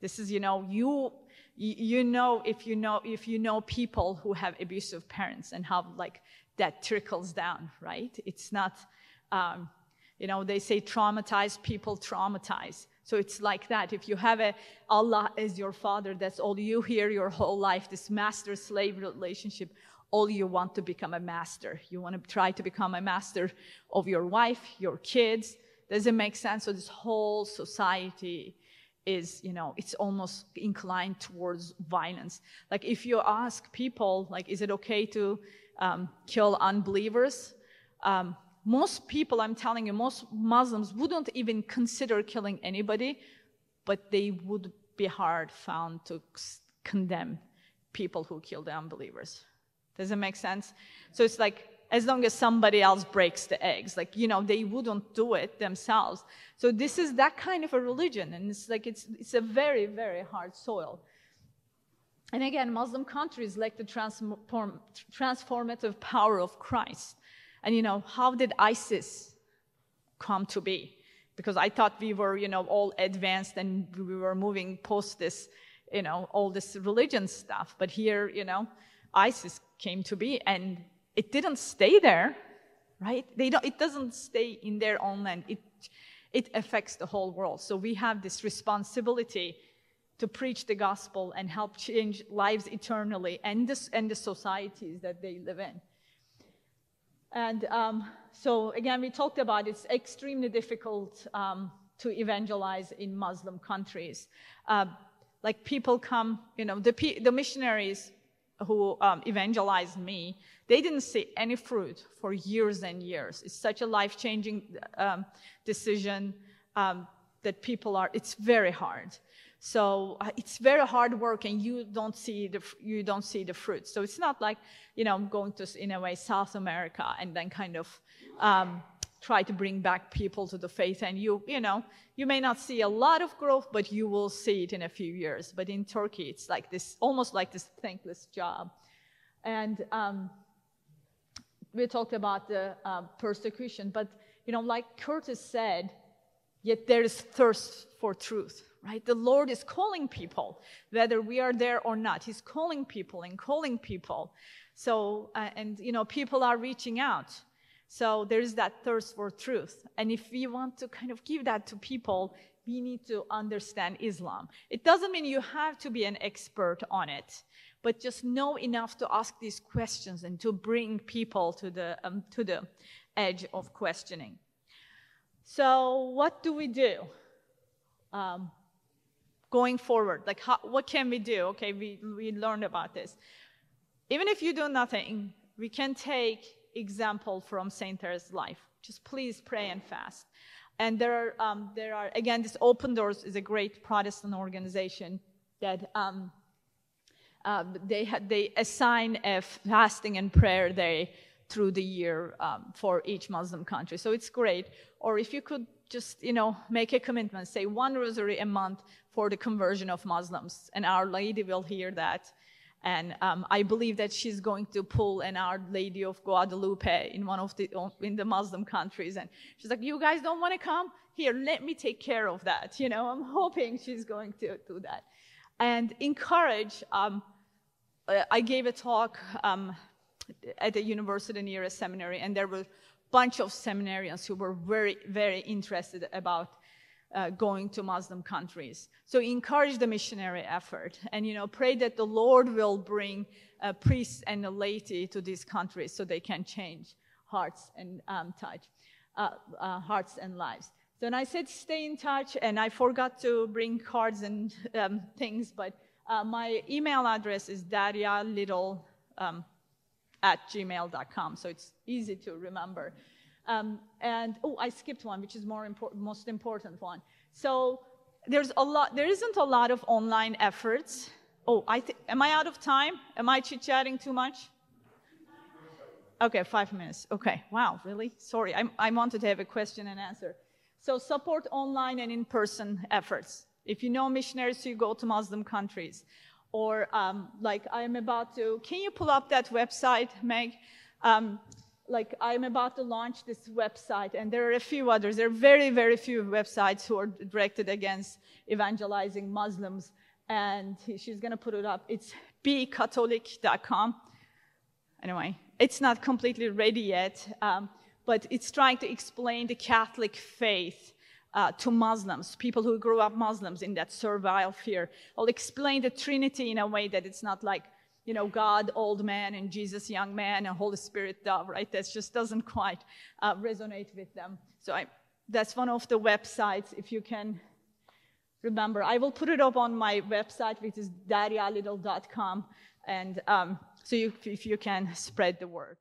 This is you know you you know if you know if you know people who have abusive parents and how like that trickles down, right? It's not. Um, you know, they say traumatized people traumatize. So it's like that. If you have a Allah as your father, that's all you hear your whole life, this master slave relationship, all you want to become a master. You want to try to become a master of your wife, your kids. Does it make sense? So this whole society is, you know, it's almost inclined towards violence. Like if you ask people, like, is it okay to um, kill unbelievers? Um, most people, I'm telling you, most Muslims wouldn't even consider killing anybody, but they would be hard found to condemn people who kill the unbelievers. Does it make sense? So it's like as long as somebody else breaks the eggs. Like, you know, they wouldn't do it themselves. So this is that kind of a religion, and it's like it's, it's a very, very hard soil. And again, Muslim countries lack the transform, transformative power of Christ. And you know, how did ISIS come to be? Because I thought we were, you know, all advanced and we were moving post this, you know, all this religion stuff. But here, you know, ISIS came to be and it didn't stay there, right? They don't, it doesn't stay in their own land. It, it affects the whole world. So we have this responsibility to preach the gospel and help change lives eternally and, this, and the societies that they live in. And um, so, again, we talked about it's extremely difficult um, to evangelize in Muslim countries. Uh, like people come, you know, the, the missionaries who um, evangelized me, they didn't see any fruit for years and years. It's such a life changing um, decision um, that people are, it's very hard. So uh, it's very hard work, and you don't see the you don't see the fruit. So it's not like you know I'm going to in a way South America and then kind of um, try to bring back people to the faith. And you you know you may not see a lot of growth, but you will see it in a few years. But in Turkey, it's like this almost like this thankless job. And um, we talked about the uh, persecution, but you know, like Curtis said, yet there is thirst for truth right? The Lord is calling people, whether we are there or not. He's calling people and calling people. So, uh, and you know, people are reaching out. So there's that thirst for truth. And if we want to kind of give that to people, we need to understand Islam. It doesn't mean you have to be an expert on it, but just know enough to ask these questions and to bring people to the, um, to the edge of questioning. So, what do we do? Um, going forward? Like, how, what can we do? Okay, we, we learned about this. Even if you do nothing, we can take example from Saint Teresa's life. Just please pray and fast. And there are, um, there are again, this Open Doors is a great Protestant organization that um, uh, they, ha- they assign a fasting and prayer day through the year um, for each Muslim country. So it's great. Or if you could just, you know, make a commitment, say one rosary a month for the conversion of Muslims. And Our Lady will hear that. And um, I believe that she's going to pull an Our Lady of Guadalupe in one of the in the Muslim countries, and she's like, "You guys don't want to come? Here, let me take care of that." You know, I'm hoping she's going to do that, and encourage. Um, uh, I gave a talk um, at a university near a seminary, and there were a bunch of seminarians who were very, very interested about uh, going to Muslim countries. So encourage the missionary effort and, you know, pray that the Lord will bring uh, priests and the laity to these countries so they can change hearts and um, touch, uh, uh hearts and lives. So and I said stay in touch, and I forgot to bring cards and um, things, but uh, my email address is Derya Little um, at gmail.com, so it's easy to remember. Um, and oh, I skipped one, which is more important, most important one. So there's a lot. There isn't a lot of online efforts. Oh, I th- am I out of time? Am I chit chatting too much? Okay, five minutes. Okay, wow, really? Sorry, I, I wanted to have a question and answer. So support online and in-person efforts. If you know missionaries, you go to Muslim countries. Or um, like I'm about to, can you pull up that website, Meg? Um, like I'm about to launch this website, and there are a few others. There are very, very few websites who are directed against evangelizing Muslims, and she's going to put it up. It's becatholic.com. Anyway, it's not completely ready yet, um, but it's trying to explain the Catholic faith uh, to Muslims, people who grew up Muslims in that servile fear. I'll explain the Trinity in a way that it's not like you know, God, old man, and Jesus, young man, and Holy Spirit, dove, right? That just doesn't quite uh, resonate with them. So I, that's one of the websites, if you can remember. I will put it up on my website, which is deryalittle.com, and um, so you, if you can spread the word.